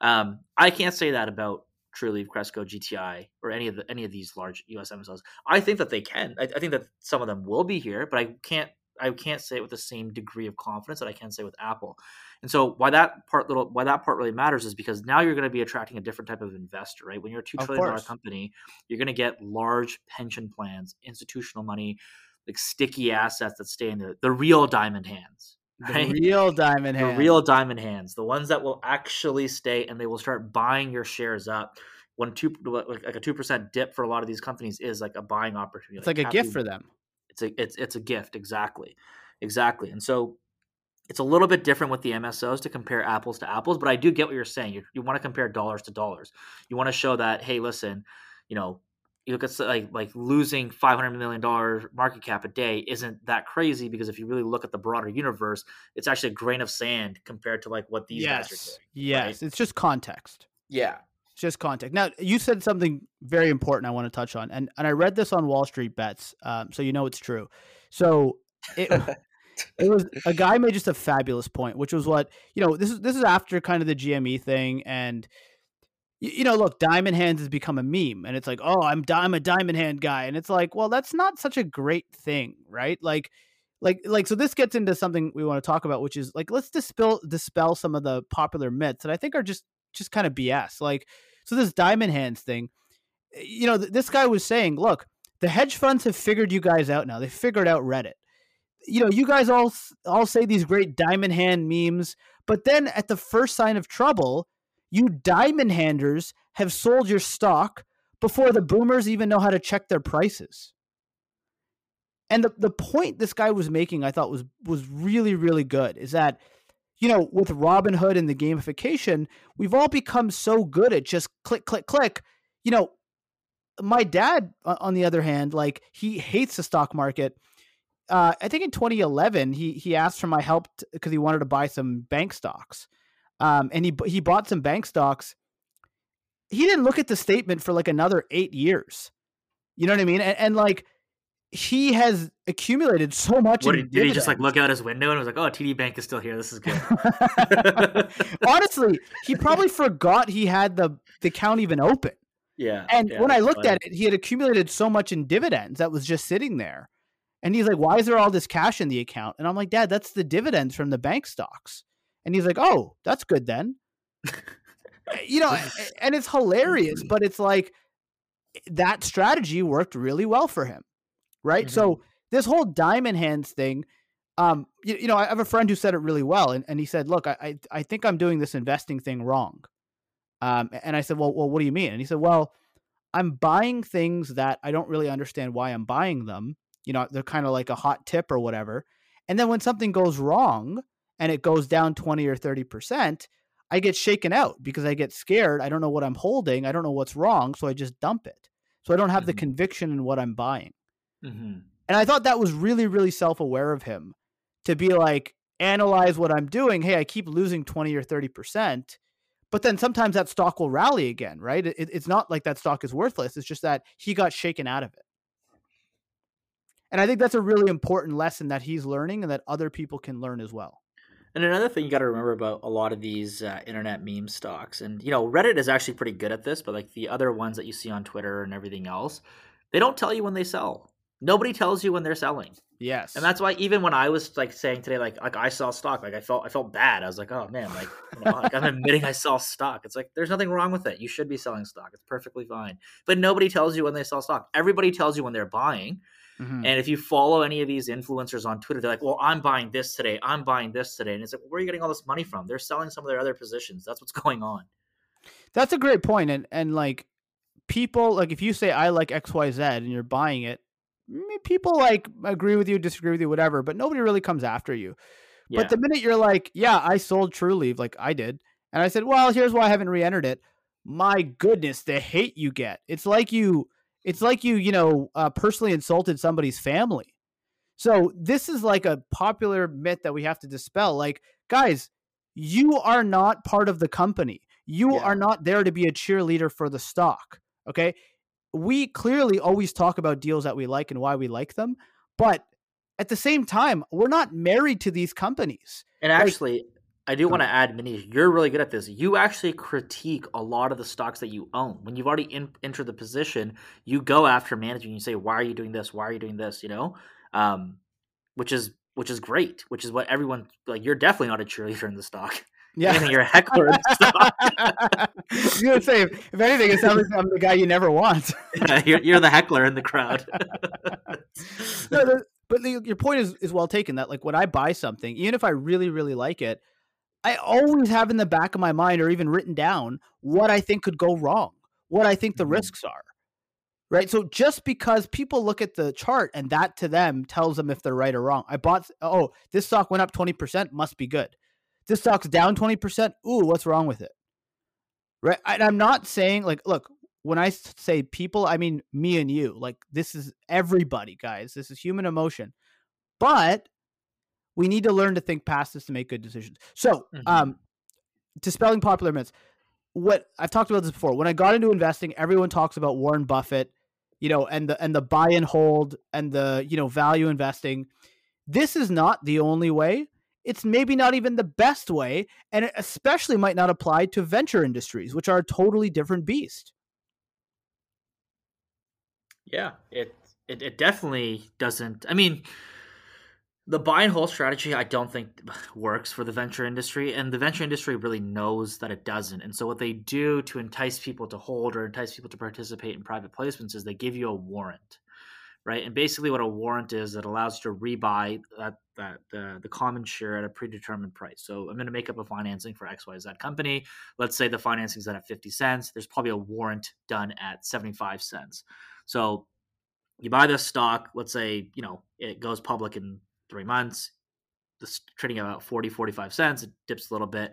Um, I can't say that about Trulieve, Cresco, GTI, or any of the any of these large US MSOs. I think that they can. I, I think that some of them will be here, but I can't I can't say it with the same degree of confidence that I can say with Apple. And so why that part little why that part really matters is because now you're going to be attracting a different type of investor, right? When you're a two trillion dollar company, you're going to get large pension plans, institutional money, like sticky assets that stay in the the real diamond hands. Right? The real diamond hands. The real diamond hands. The ones that will actually stay and they will start buying your shares up when two like a two percent dip for a lot of these companies is like a buying opportunity. It's like, like a gift for them. It's a it's it's a gift exactly, exactly. And so it's a little bit different with the MSOs to compare apples to apples, but I do get what you're saying. You, you want to compare dollars to dollars. You want to show that, hey, listen, you know, you look at like like losing five hundred million dollar market cap a day isn't that crazy because if you really look at the broader universe, it's actually a grain of sand compared to like what these yes. guys are doing. Yes, right? it's just context. Yeah, it's just context. Now you said something very important. I want to touch on, and and I read this on Wall Street Bets, um, so you know it's true. So it it was a guy made just a fabulous point, which was what you know. This is this is after kind of the GME thing, and you know, look, Diamond Hands has become a meme, and it's like, oh, I'm I'm a Diamond Hand guy, and it's like, well, that's not such a great thing, right? Like, like like so this gets into something we want to talk about which is like let's dispel dispel some of the popular myths that i think are just just kind of bs like so this diamond hands thing eh, you know th- this guy was saying look the hedge funds have figured you guys out now. They figured out reddit. You know you guys all all say these great diamond hand memes but then at the first sign of trouble you diamond handers have sold your stock before the boomers even know how to check their prices and the, the point this guy was making, I thought was was really, really good, is that, you know, with Robinhood and the gamification, we've all become so good at just click, click, click. You know, my dad, on the other hand, like he hates the stock market. Uh, I think in 2011, he he asked for my help because he wanted to buy some bank stocks, um, and he he bought some bank stocks. He didn't look at the statement for like another eight years. You know what I mean? And, and like he has accumulated so much. What, did, did he just like look out his window and was like, "Oh, TD Bank is still here. This is good." Honestly, he probably forgot he had the the account even open. Yeah. And yeah, when I looked funny. at it, he had accumulated so much in dividends that was just sitting there. And he's like, "Why is there all this cash in the account?" And I'm like, "Dad, that's the dividends from the bank stocks." And he's like, "Oh, that's good then." you know, and it's hilarious, but it's like that strategy worked really well for him right? Mm-hmm. So this whole diamond hands thing, um, you, you, know, I have a friend who said it really well, and, and he said, "Look, I, I, I think I'm doing this investing thing wrong." Um, and I said, "Well, well, what do you mean?" And he said, "Well, I'm buying things that I don't really understand why I'm buying them. You know, they're kind of like a hot tip or whatever. And then when something goes wrong and it goes down 20 or 30 percent." I get shaken out because I get scared. I don't know what I'm holding. I don't know what's wrong. So I just dump it. So I don't have mm-hmm. the conviction in what I'm buying. Mm-hmm. And I thought that was really, really self aware of him to be like, analyze what I'm doing. Hey, I keep losing 20 or 30%. But then sometimes that stock will rally again, right? It, it's not like that stock is worthless. It's just that he got shaken out of it. And I think that's a really important lesson that he's learning and that other people can learn as well. And another thing you got to remember about a lot of these uh, internet meme stocks, and you know, Reddit is actually pretty good at this, but like the other ones that you see on Twitter and everything else, they don't tell you when they sell. Nobody tells you when they're selling. Yes. And that's why even when I was like saying today, like like I saw stock, like I felt I felt bad. I was like, oh man, like, you know, like I'm admitting I saw stock. It's like there's nothing wrong with it. You should be selling stock. It's perfectly fine. But nobody tells you when they sell stock. Everybody tells you when they're buying. Mm-hmm. And if you follow any of these influencers on Twitter, they're like, well, I'm buying this today. I'm buying this today. And it's like, well, where are you getting all this money from? They're selling some of their other positions. That's what's going on. That's a great point. And and like people like if you say I like XYZ and you're buying it, people like agree with you, disagree with you, whatever, but nobody really comes after you. Yeah. But the minute you're like, yeah, I sold Trulieve, like I did, and I said, well, here's why I haven't re-entered it. My goodness, the hate you get. It's like you, it's like you, you know, uh, personally insulted somebody's family. So this is like a popular myth that we have to dispel. Like, guys, you are not part of the company. You yeah. are not there to be a cheerleader for the stock. Okay we clearly always talk about deals that we like and why we like them, but at the same time, we're not married to these companies. And actually, like, I do want to add, Manish, you're really good at this. You actually critique a lot of the stocks that you own. When you've already in, entered the position, you go after management. And you say, "Why are you doing this? Why are you doing this?" You know, um, which is which is great. Which is what everyone like. You're definitely not a cheerleader in the stock. Yeah, you're a heckler. I was gonna say, if, if anything, it sounds like I'm the guy you never want. yeah, you're, you're the heckler in the crowd. no, the, but the, your point is is well taken. That like when I buy something, even if I really really like it, I always have in the back of my mind or even written down what I think could go wrong, what I think the mm-hmm. risks are. Right. So just because people look at the chart and that to them tells them if they're right or wrong. I bought, oh, this stock went up 20%, must be good. This stock's down 20%. Ooh, what's wrong with it? Right. And I'm not saying like, look, when I say people, I mean me and you. Like this is everybody, guys. This is human emotion. But we need to learn to think past this to make good decisions. So, mm-hmm. um, dispelling popular myths. What I've talked about this before. When I got into investing, everyone talks about Warren Buffett, you know, and the and the buy and hold and the you know value investing. This is not the only way it's maybe not even the best way, and it especially might not apply to venture industries, which are a totally different beast. Yeah, it it, it definitely doesn't. I mean, The buy and hold strategy, I don't think works for the venture industry, and the venture industry really knows that it doesn't. And so, what they do to entice people to hold or entice people to participate in private placements is they give you a warrant, right? And basically, what a warrant is, it allows you to rebuy that, that the, the common share at a predetermined price. So, I'm going to make up a financing for X Y Z company. Let's say the financing is at 50 cents. There's probably a warrant done at 75 cents. So, you buy this stock. Let's say you know it goes public in three months. This trading about 40, 45 cents. It dips a little bit.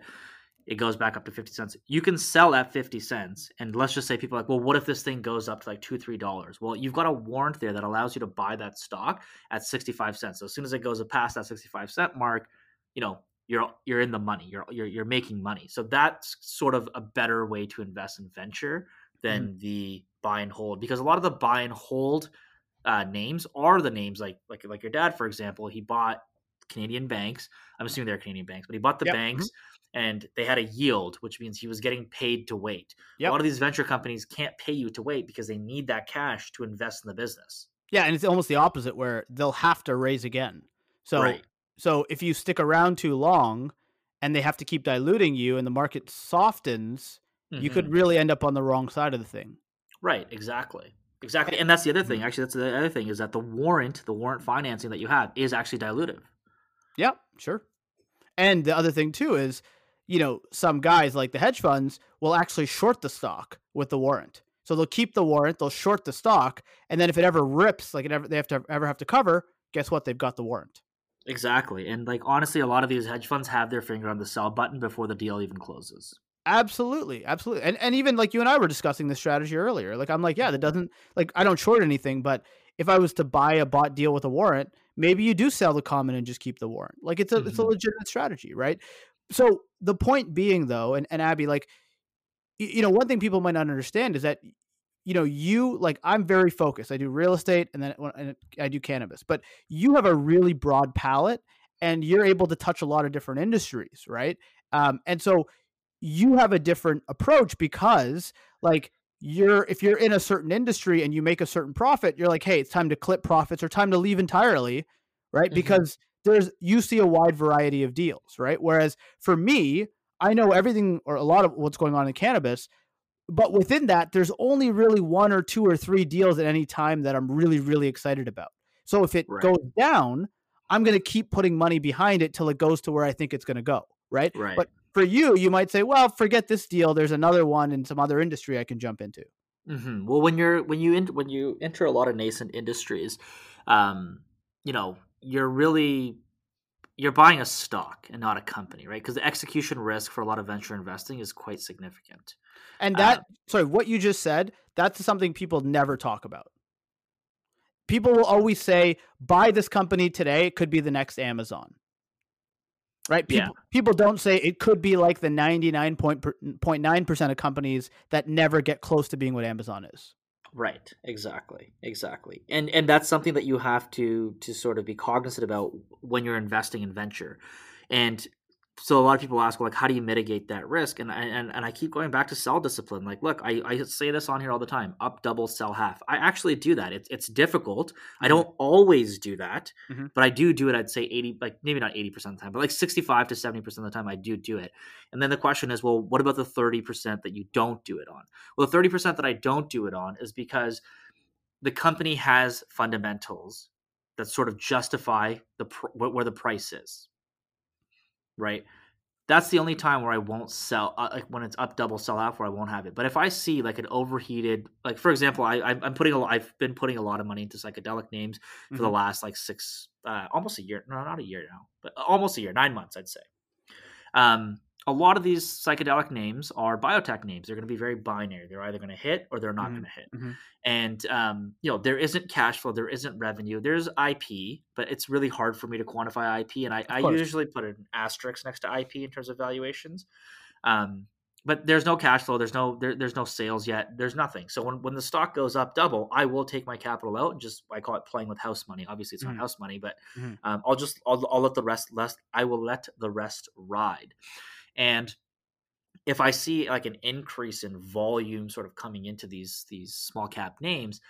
It goes back up to 50 cents. You can sell at 50 cents. And let's just say people are like, well, what if this thing goes up to like two, three dollars? Well, you've got a warrant there that allows you to buy that stock at 65 cents. So as soon as it goes past that 65 cent mark, you know, you're you're in the money. You're you're you're making money. So that's sort of a better way to invest in venture than mm the buy and hold because a lot of the buy and hold uh, names are the names like like like your dad, for example. He bought Canadian banks. I'm assuming they're Canadian banks, but he bought the yep. banks. Mm-hmm. And they had a yield, which means he was getting paid to wait. Yep. A lot of these venture companies can't pay you to wait because they need that cash to invest in the business. Yeah, and it's almost the opposite where they'll have to raise again. So right. so if you stick around too long and they have to keep diluting you and the market softens, mm-hmm. you could mm-hmm. really end up on the wrong side of the thing. Right, exactly. Exactly. And that's the other thing. Mm-hmm. Actually, that's the other thing is that the warrant, the warrant financing that you have is actually dilutive. Yeah, sure. And the other thing too is, you know, some guys like the hedge funds will actually short the stock with the warrant. So they'll keep the warrant, they'll short the stock, and then if it ever rips, like it ever they have to ever have to cover, guess what? They've got the warrant. Exactly. And like honestly, a lot of these hedge funds have their finger on the sell button before the deal even closes. Absolutely, absolutely, and and even like you and I were discussing this strategy earlier. Like I'm like, yeah, that doesn't like I don't short anything, but if I was to buy a bought deal with a warrant, maybe you do sell the common and just keep the warrant. Like it's a mm-hmm. it's a mm-hmm. legitimate strategy, right? So the point being though, and and Abby, like you know, one thing people might not understand is that you know you like I'm very focused. I do real estate and then and I do cannabis, but you have a really broad palette and you're able to touch a lot of different industries, right? Um, and so you have a different approach because like you're if you're in a certain industry and you make a certain profit you're like hey it's time to clip profits or time to leave entirely right mm-hmm. because there's you see a wide variety of deals right whereas for me i know everything or a lot of what's going on in cannabis but within that there's only really one or two or three deals at any time that i'm really really excited about so if it right. goes down i'm going to keep putting money behind it till it goes to where i think it's going to go right? right but for you, you might say, well, forget this deal. There's another one in some other industry I can jump into. Mm-hmm. Well, when you're when you in, when you enter a lot of nascent industries, um, you know, you're really you're buying a stock and not a company, right? Because the execution risk for a lot of venture investing is quite significant. And that, uh, sorry, what you just said, that's something people never talk about. People will always say, buy this company today. It could be the next Amazon right? People, yeah. people don't say it could be like the 99.9% of companies that never get close to being what Amazon is. Right, exactly. Exactly. And and that's something that you have to to sort of be cognizant about when you're investing in venture. And so a lot of people ask, like, how do you mitigate that risk? And and and I keep going back to sell discipline. Like, look, I, I say this on here all the time: up double, sell half. I actually do that. It's it's difficult. Mm-hmm. I don't always do that, mm-hmm. but I do do it. I'd say eighty, like maybe not eighty percent of the time, but like sixty-five to seventy percent of the time, I do do it. And then the question is, well, what about the thirty percent that you don't do it on? Well, the thirty percent that I don't do it on is because the company has fundamentals that sort of justify the where the price is right? That's the only time where I won't sell, uh, like when it's up double sell out, where I won't have it. But if I see like an overheated, like for example, I I'm putting a, I've been putting a lot of money into psychedelic names for mm-hmm. the last like six, uh, almost a year, no, not a year now, but almost a year, nine months, I'd say. Um, a lot of these psychedelic names are biotech names. They're going to be very binary. They're either going to hit or they're not mm-hmm. going to hit. Mm-hmm. And um, you know, there isn't cash flow, there isn't revenue. There's IP, but it's really hard for me to quantify IP. And I, I usually put an asterisk next to IP in terms of valuations. Um, but there's no cash flow. There's no there, there's no sales yet. There's nothing. So when, when the stock goes up double, I will take my capital out and just I call it playing with house money. Obviously, it's mm-hmm. not house money, but mm-hmm. um, I'll just I'll, I'll let the rest less. I will let the rest ride. And if I see like an increase in volume sort of coming into these these small cap names,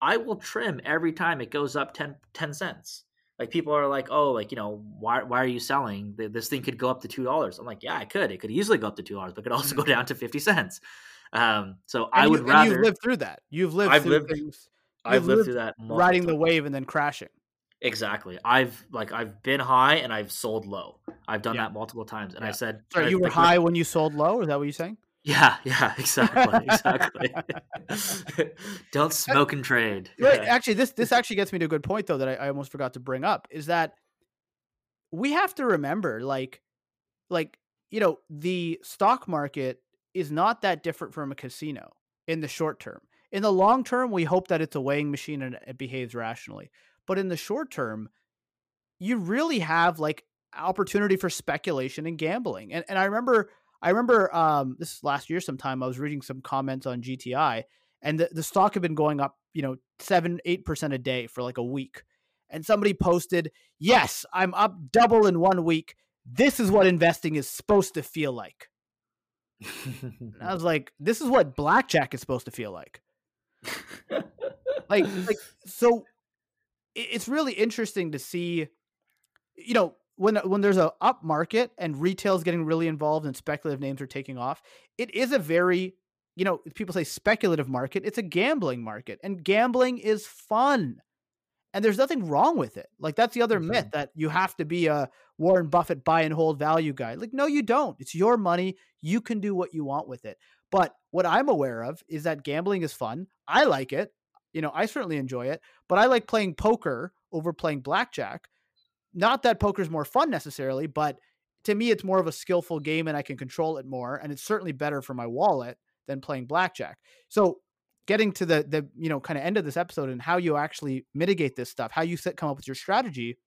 I will trim every time it goes up 10, 10 cents. Like people are like, oh, like you know, why why are you selling? This thing could go up to two dollars. I'm like, yeah, I could. It could easily go up to two dollars, but it could also go down to fifty cents. Um, so and I would you, rather. you've lived through that. You've lived. I've through lived. Things. I've lived, lived through that. Riding times. the wave and then crashing. Exactly. I've like I've been high and I've sold low. I've done yeah. that multiple times. And yeah. I said, "Sorry, you were high when you sold low." Is that what you're saying? Yeah, yeah, exactly, exactly. Don't smoke and trade. Right. Actually, this this actually gets me to a good point though that I, I almost forgot to bring up is that we have to remember, like, like you know, the stock market is not that different from a casino in the short term. In the long term, we hope that it's a weighing machine and it behaves rationally. But in the short term, you really have like opportunity for speculation and gambling. And and I remember I remember um, this last year sometime I was reading some comments on GTI and the, the stock had been going up, you know, seven, eight percent a day for like a week. And somebody posted, Yes, I'm up double in one week. This is what investing is supposed to feel like. I was like, this is what blackjack is supposed to feel like. like, like so it's really interesting to see, you know, when when there's a up market and retail's getting really involved and speculative names are taking off, it is a very you know people say speculative market. It's a gambling market, and gambling is fun, and there's nothing wrong with it. Like that's the other mm-hmm. myth that you have to be a Warren Buffett buy and hold value guy. Like no, you don't. It's your money. You can do what you want with it. But what I'm aware of is that gambling is fun. I like it. You know, I certainly enjoy it, but I like playing poker over playing blackjack not that poker's more fun necessarily, but to me, it's more of a skillful game and I can control it more. And it's certainly better for my wallet than playing blackjack. So getting to the the you know kind of end of this episode and how you actually mitigate this stuff, how you set, come up with your strategy.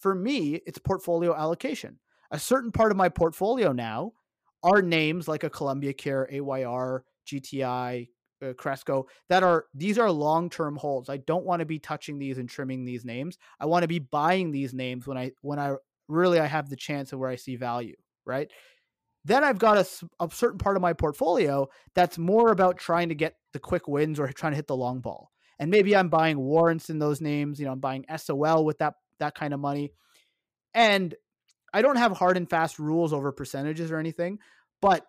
For me, it's portfolio allocation. A certain part of my portfolio now are names like a Columbia Care, AYR, GTI, uh, Cresco that are these are long term holds. I don't want to be touching these and trimming these names. I want to be buying these names when I when I really I have the chance of where I see value, right? Then I've got a, a certain part of my portfolio that's more about trying to get the quick wins or trying to hit the long ball. And maybe I'm buying warrants in those names. You know, I'm buying SOL with that that kind of money. And I don't have hard and fast rules over percentages or anything, but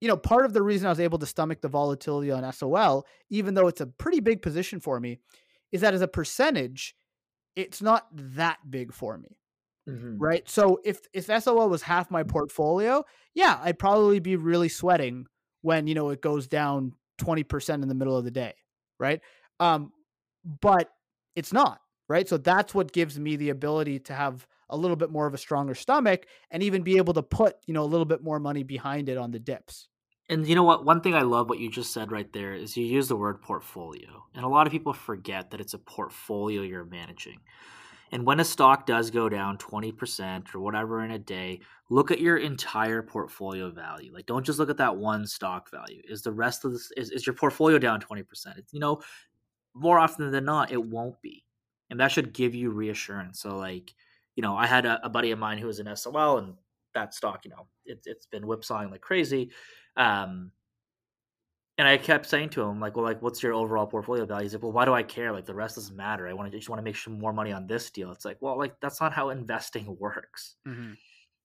you know, part of the reason I was able to stomach the volatility on SOL, even though it's a pretty big position for me, is that as a percentage, it's not that big for me. Mm-hmm. Right. So if if SOL was half my portfolio, yeah, I'd probably be really sweating when, you know, it goes down 20% in the middle of the day. Right. Um, but it's not. Right. So that's what gives me the ability to have a little bit more of a stronger stomach and even be able to put, you know, a little bit more money behind it on the dips. And you know what? One thing I love what you just said right there is you use the word portfolio. And a lot of people forget that it's a portfolio you're managing. And when a stock does go down 20% or whatever in a day, look at your entire portfolio value. Like don't just look at that one stock value. Is the rest of this is, is your portfolio down 20%? It's, you know, more often than not, it won't be. And that should give you reassurance. So like, you know, I had a, a buddy of mine who was in SOL and that stock, you know, it, it's been whipsawing like crazy um, and I kept saying to him, like, well, like, what's your overall portfolio value? He's like, well, why do I care? Like, the rest doesn't matter. I want to just want to make some more money on this deal. It's like, well, like, that's not how investing works, mm-hmm.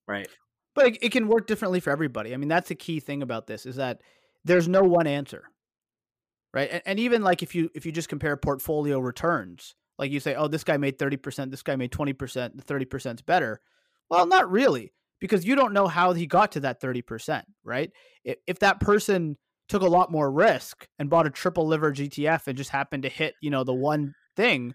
right? But it, it, can work differently for everybody. I mean, that's the key thing about this is that there's no one answer, right? And, and even like if you if you just compare portfolio returns, like you say, oh, this guy made thirty percent, this guy made twenty percent, the thirty percent's better. Well, not really because you don't know how he got to that 30%, right? If, if that person took a lot more risk and bought a triple lever ETF and just happened to hit, you know, the one thing,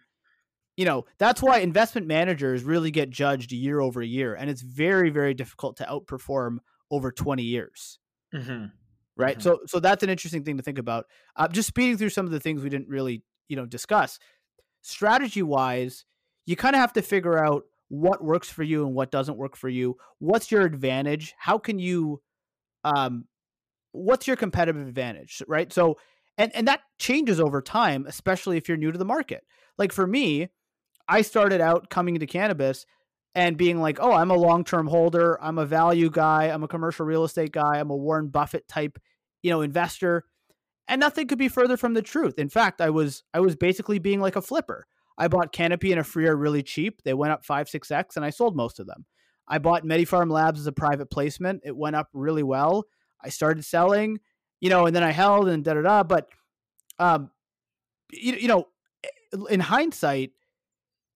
you know, that's why investment managers really get judged year over year. And it's very, very difficult to outperform over 20 years. Mm-hmm. Right. Mm-hmm. So, so that's an interesting thing to think about. Uh, just speeding through some of the things we didn't really, you know, discuss. Strategy wise, you kind of have to figure out what works for you and what doesn't work for you. What's your advantage? How can you um what's your competitive advantage, right? So and and that changes over time, especially if you're new to the market. Like for me, I started out coming into cannabis and being like, "Oh, I'm a long-term holder, I'm a value guy, I'm a commercial real estate guy, I'm a Warren Buffett type, you know, investor." And nothing could be further from the truth. In fact, I was I was basically being like a flipper. I bought Canopy and Aphria really cheap. They went up five, six X, and I sold most of them. I bought MediPharm Labs as a private placement. It went up really well. I started selling, you know, and then I held and da da da. But, um, you, you know, in hindsight,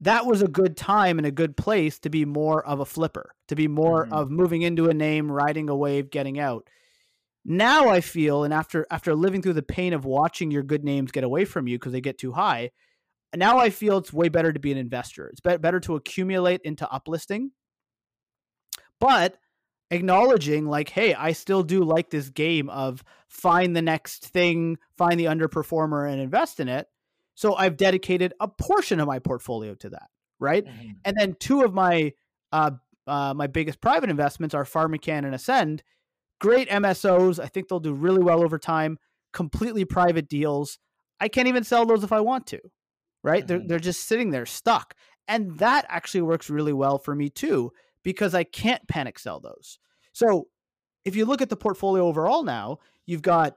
that was a good time and a good place to be more of a flipper, to be more mm-hmm. of moving into a name, riding a wave, getting out. Now I feel, and after after living through the pain of watching your good names get away from you because they get too high, now I feel it's way better to be an investor. It's better to accumulate into uplisting, but acknowledging like, hey, I still do like this game of find the next thing, find the underperformer, and invest in it. So I've dedicated a portion of my portfolio to that, right? Mm-hmm. And then two of my uh, uh, my biggest private investments are PharmaCann and Ascend. Great MSOs. I think they'll do really well over time. Completely private deals. I can't even sell those if I want to, right? Mm-hmm. They're they're just sitting there stuck, and that actually works really well for me too because I can't panic sell those. So if you look at the portfolio overall now, you've got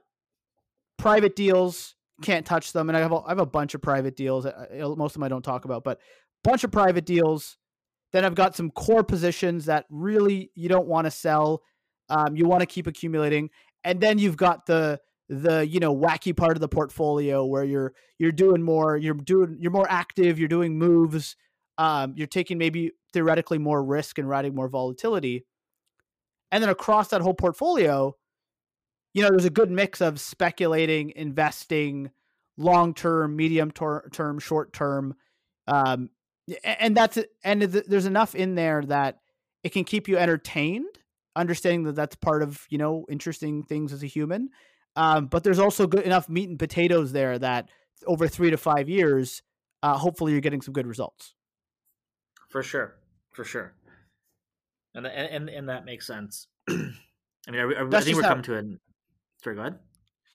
private deals can't touch them. And I have a, I have a bunch of private deals. Most of them I don't talk about, but bunch of private deals. Then I've got some core positions that really you don't want to sell. Um, you want to keep accumulating, and then you've got the the you know wacky part of the portfolio where you're you're doing more. You're doing you're more active. You're doing moves. Um, you're taking maybe theoretically more risk and riding more volatility. And then across that whole portfolio, you know, there's a good mix of speculating, investing, long term, medium term, short term, um, and that's and there's enough in there that it can keep you entertained, understanding that that's part of you know interesting things as a human. Um, but there's also good enough meat and potatoes there that over three to five years, uh, hopefully you're getting some good results. For sure, for sure, and and and, that makes sense. I mean, I, I, I think we're how, coming to an Sorry, go ahead.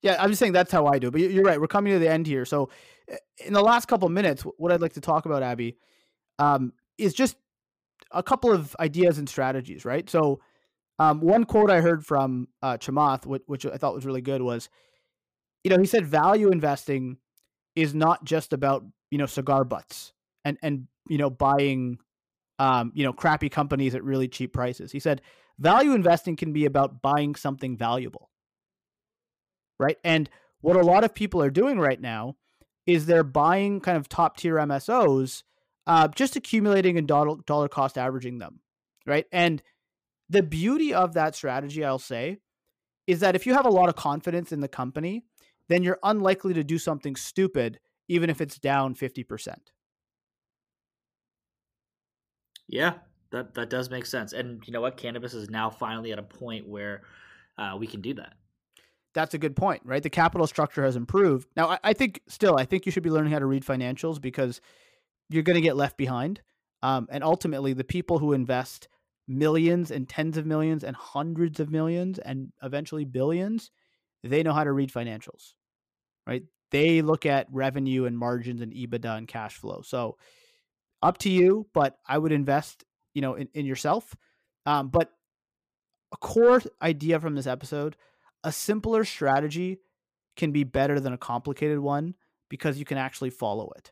Yeah, I'm just saying that's how I do. But you're right. We're coming to the end here. So, eh, in the last couple minutes, what I'd like to talk about, Abby, um, is just a couple of ideas and strategies. Right. So, um, one quote I heard from uh, Chamath, which, which I thought was really good, was, you know, he said value investing is not just about you know cigar butts and and you know buying, um, you know, crappy companies at really cheap prices. He said value investing can be about buying something valuable right? And what a lot of people are doing right now is they're buying kind of top tier MSOs, uh, just accumulating and dollar, dollar cost averaging them, right? And the beauty of that strategy, I'll say, is that if you have a lot of confidence in the company, then you're unlikely to do something stupid, even if it's down 50%. Yeah, that, that does make sense. And you know what? Cannabis is now finally at a point where uh, we can do that that's a good point, right? The capital structure has improved. Now, I, I think still, I think you should be learning how to read financials because you're going to get left behind. Um, and ultimately, the people who invest millions and tens of millions and hundreds of millions and eventually billions, they know how to read financials, right? They look at revenue and margins and EBITDA and cash flow. So, up to you, but I would invest, you know, in, in yourself. Um, but a core idea from this episode a simpler strategy can be better than a complicated one because you can actually follow it.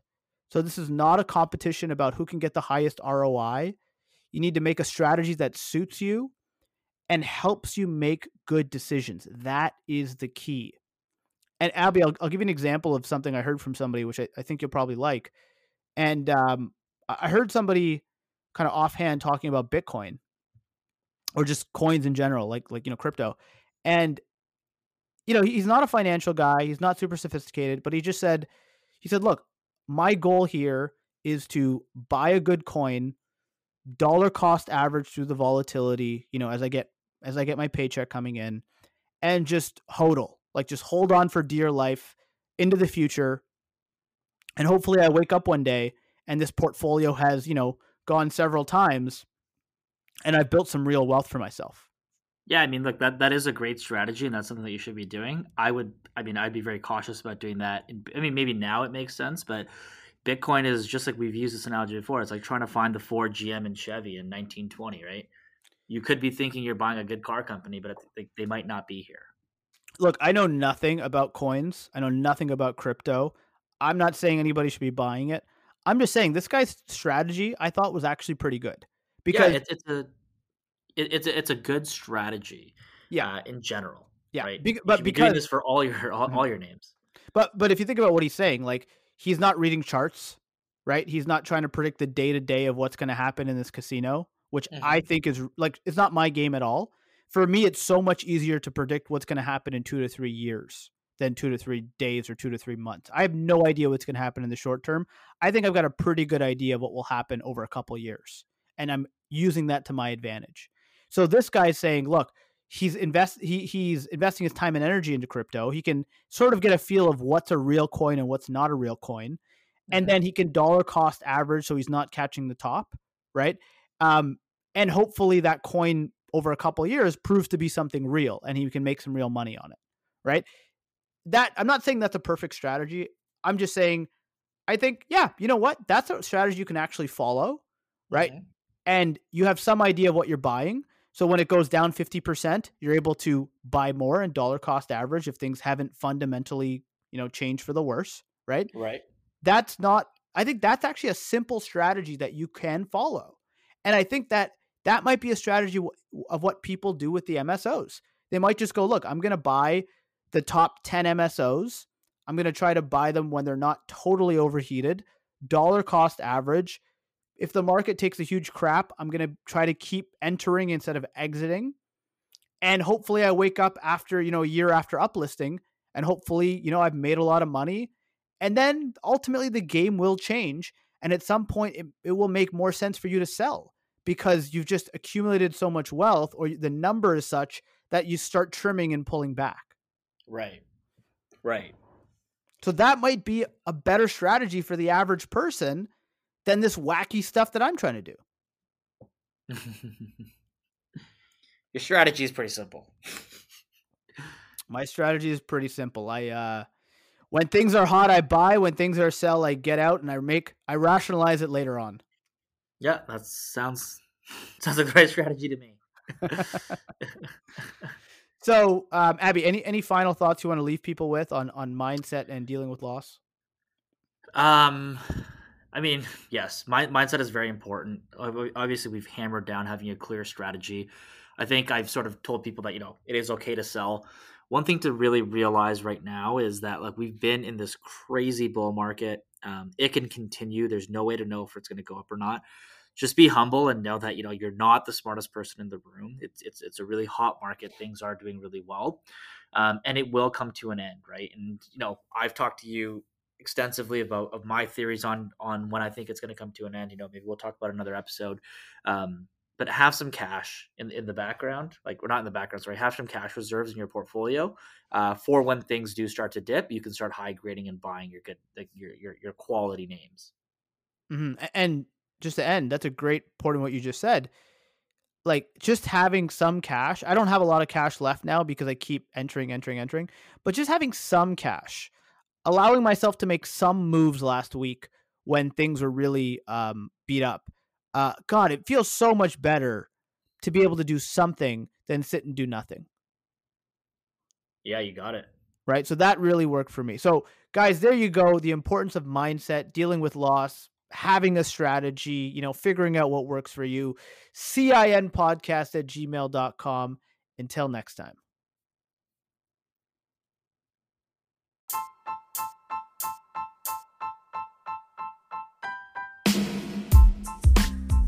So this is not a competition about who can get the highest ROI. You need to make a strategy that suits you and helps you make good decisions. That is the key. And Abby, I'll, I'll give you an example of something I heard from somebody, which I, I think you'll probably like. And um, I heard somebody kind of offhand talking about Bitcoin or just coins in general, like like you know crypto. And you know, he's not a financial guy. He's not super sophisticated, but he just said, he said, look, my goal here is to buy a good coin, dollar cost average through the volatility, you know, as I get as I get my paycheck coming in, and just hodl, like just hold on for dear life into the future. And hopefully I wake up one day and this portfolio has, you know, gone several times and I've built some real wealth for myself. Yeah, I mean, look, that that is a great strategy, and that's something that you should be doing. I would, I mean, I'd be very cautious about doing that. I mean, maybe now it makes sense, but Bitcoin is just like we've used this analogy before. It's like trying to find the Ford, GM, and Chevy in 1920, right? You could be thinking you're buying a good car company, but they, they might not be here. Look, I know nothing about coins. I know nothing about crypto. I'm not saying anybody should be buying it. I'm just saying this guy's strategy I thought was actually pretty good because yeah, it's, it's a it, it's a, it's a good strategy. Yeah, uh, in general. Yeah, right? Be- but be because this for all your all, mm-hmm. all your names. But but if you think about what he's saying, like he's not reading charts, right? He's not trying to predict the day to day of what's going to happen in this casino, which mm-hmm. I think is like it's not my game at all. For me, it's so much easier to predict what's going to happen in two to three years than two to three days or two to three months. I have no idea what's going to happen in the short term. I think I've got a pretty good idea of what will happen over a couple years, and I'm using that to my advantage. So this guy's saying, look, he's invest he he's investing his time and energy into crypto. He can sort of get a feel of what's a real coin and what's not a real coin. And then he can dollar cost average so he's not catching the top, right? Um, and hopefully that coin over a couple years proves to be something real and he can make some real money on it, right? That I'm not saying that's a perfect strategy. I'm just saying I think yeah, you know what? That's a strategy you can actually follow, right? And you have some idea of what you're buying so when it goes down 50%, you're able to buy more and dollar cost average if things haven't fundamentally, you know, changed for the worse, right? Right. That's not I think that's actually a simple strategy that you can follow. And I think that that might be a strategy of what people do with the MSOs. They might just go, look, I'm going to buy the top 10 MSOs. I'm going to try to buy them when they're not totally overheated, dollar cost average, if the market takes a huge crap, I'm going to try to keep entering instead of exiting. And hopefully I wake up after, you know, a year after uplisting and hopefully, you know, I've made a lot of money. And then ultimately the game will change and at some point it, it will make more sense for you to sell because you've just accumulated so much wealth or the number is such that you start trimming and pulling back. Right. Right. So that might be a better strategy for the average person than this wacky stuff that I'm trying to do. Your strategy is pretty simple. My strategy is pretty simple. I uh when things are hot I buy, when things are sell I get out and I make I rationalize it later on. Yeah, that sounds sounds a great strategy to me. so, um, Abby, any any final thoughts you want to leave people with on on mindset and dealing with loss? Um I mean, yes, my, mindset is very important. Obviously, we've hammered down having a clear strategy. I think I've sort of told people that you know it is okay to sell. One thing to really realize right now is that like we've been in this crazy bull market. Um, it can continue. There's no way to know if it's going to go up or not. Just be humble and know that you know you're not the smartest person in the room. It's it's it's a really hot market. Things are doing really well, um, and it will come to an end, right? And you know I've talked to you extensively about of my theories on on when I think it's going to come to an end. You know, maybe we'll talk about another episode. Um, but have some cash in in the background, like we're not in the background. Sorry, have some cash reserves in your portfolio uh, for when things do start to dip. You can start high grading and buying your good, like your your your quality names. Mm-hmm. And just to end, that's a great point in what you just said. Like just having some cash. I don't have a lot of cash left now because I keep entering, entering, entering. But just having some cash allowing myself to make some moves last week when things were really um, beat up. Uh, God, it feels so much better to be able to do something than sit and do nothing. Yeah, you got it. Right. So that really worked for me. So, guys, there you go. The importance of mindset, dealing with loss, having a strategy, you know, figuring out what works for you. CIN podcast at gmail.com. Until next time.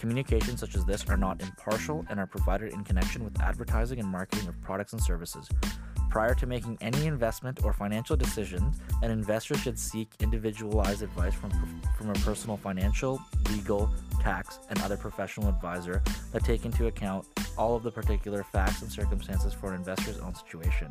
Communications such as this are not impartial and are provided in connection with advertising and marketing of products and services. Prior to making any investment or financial decision, an investor should seek individualized advice from, from a personal financial, legal, tax, and other professional advisor that take into account all of the particular facts and circumstances for an investor's own situation.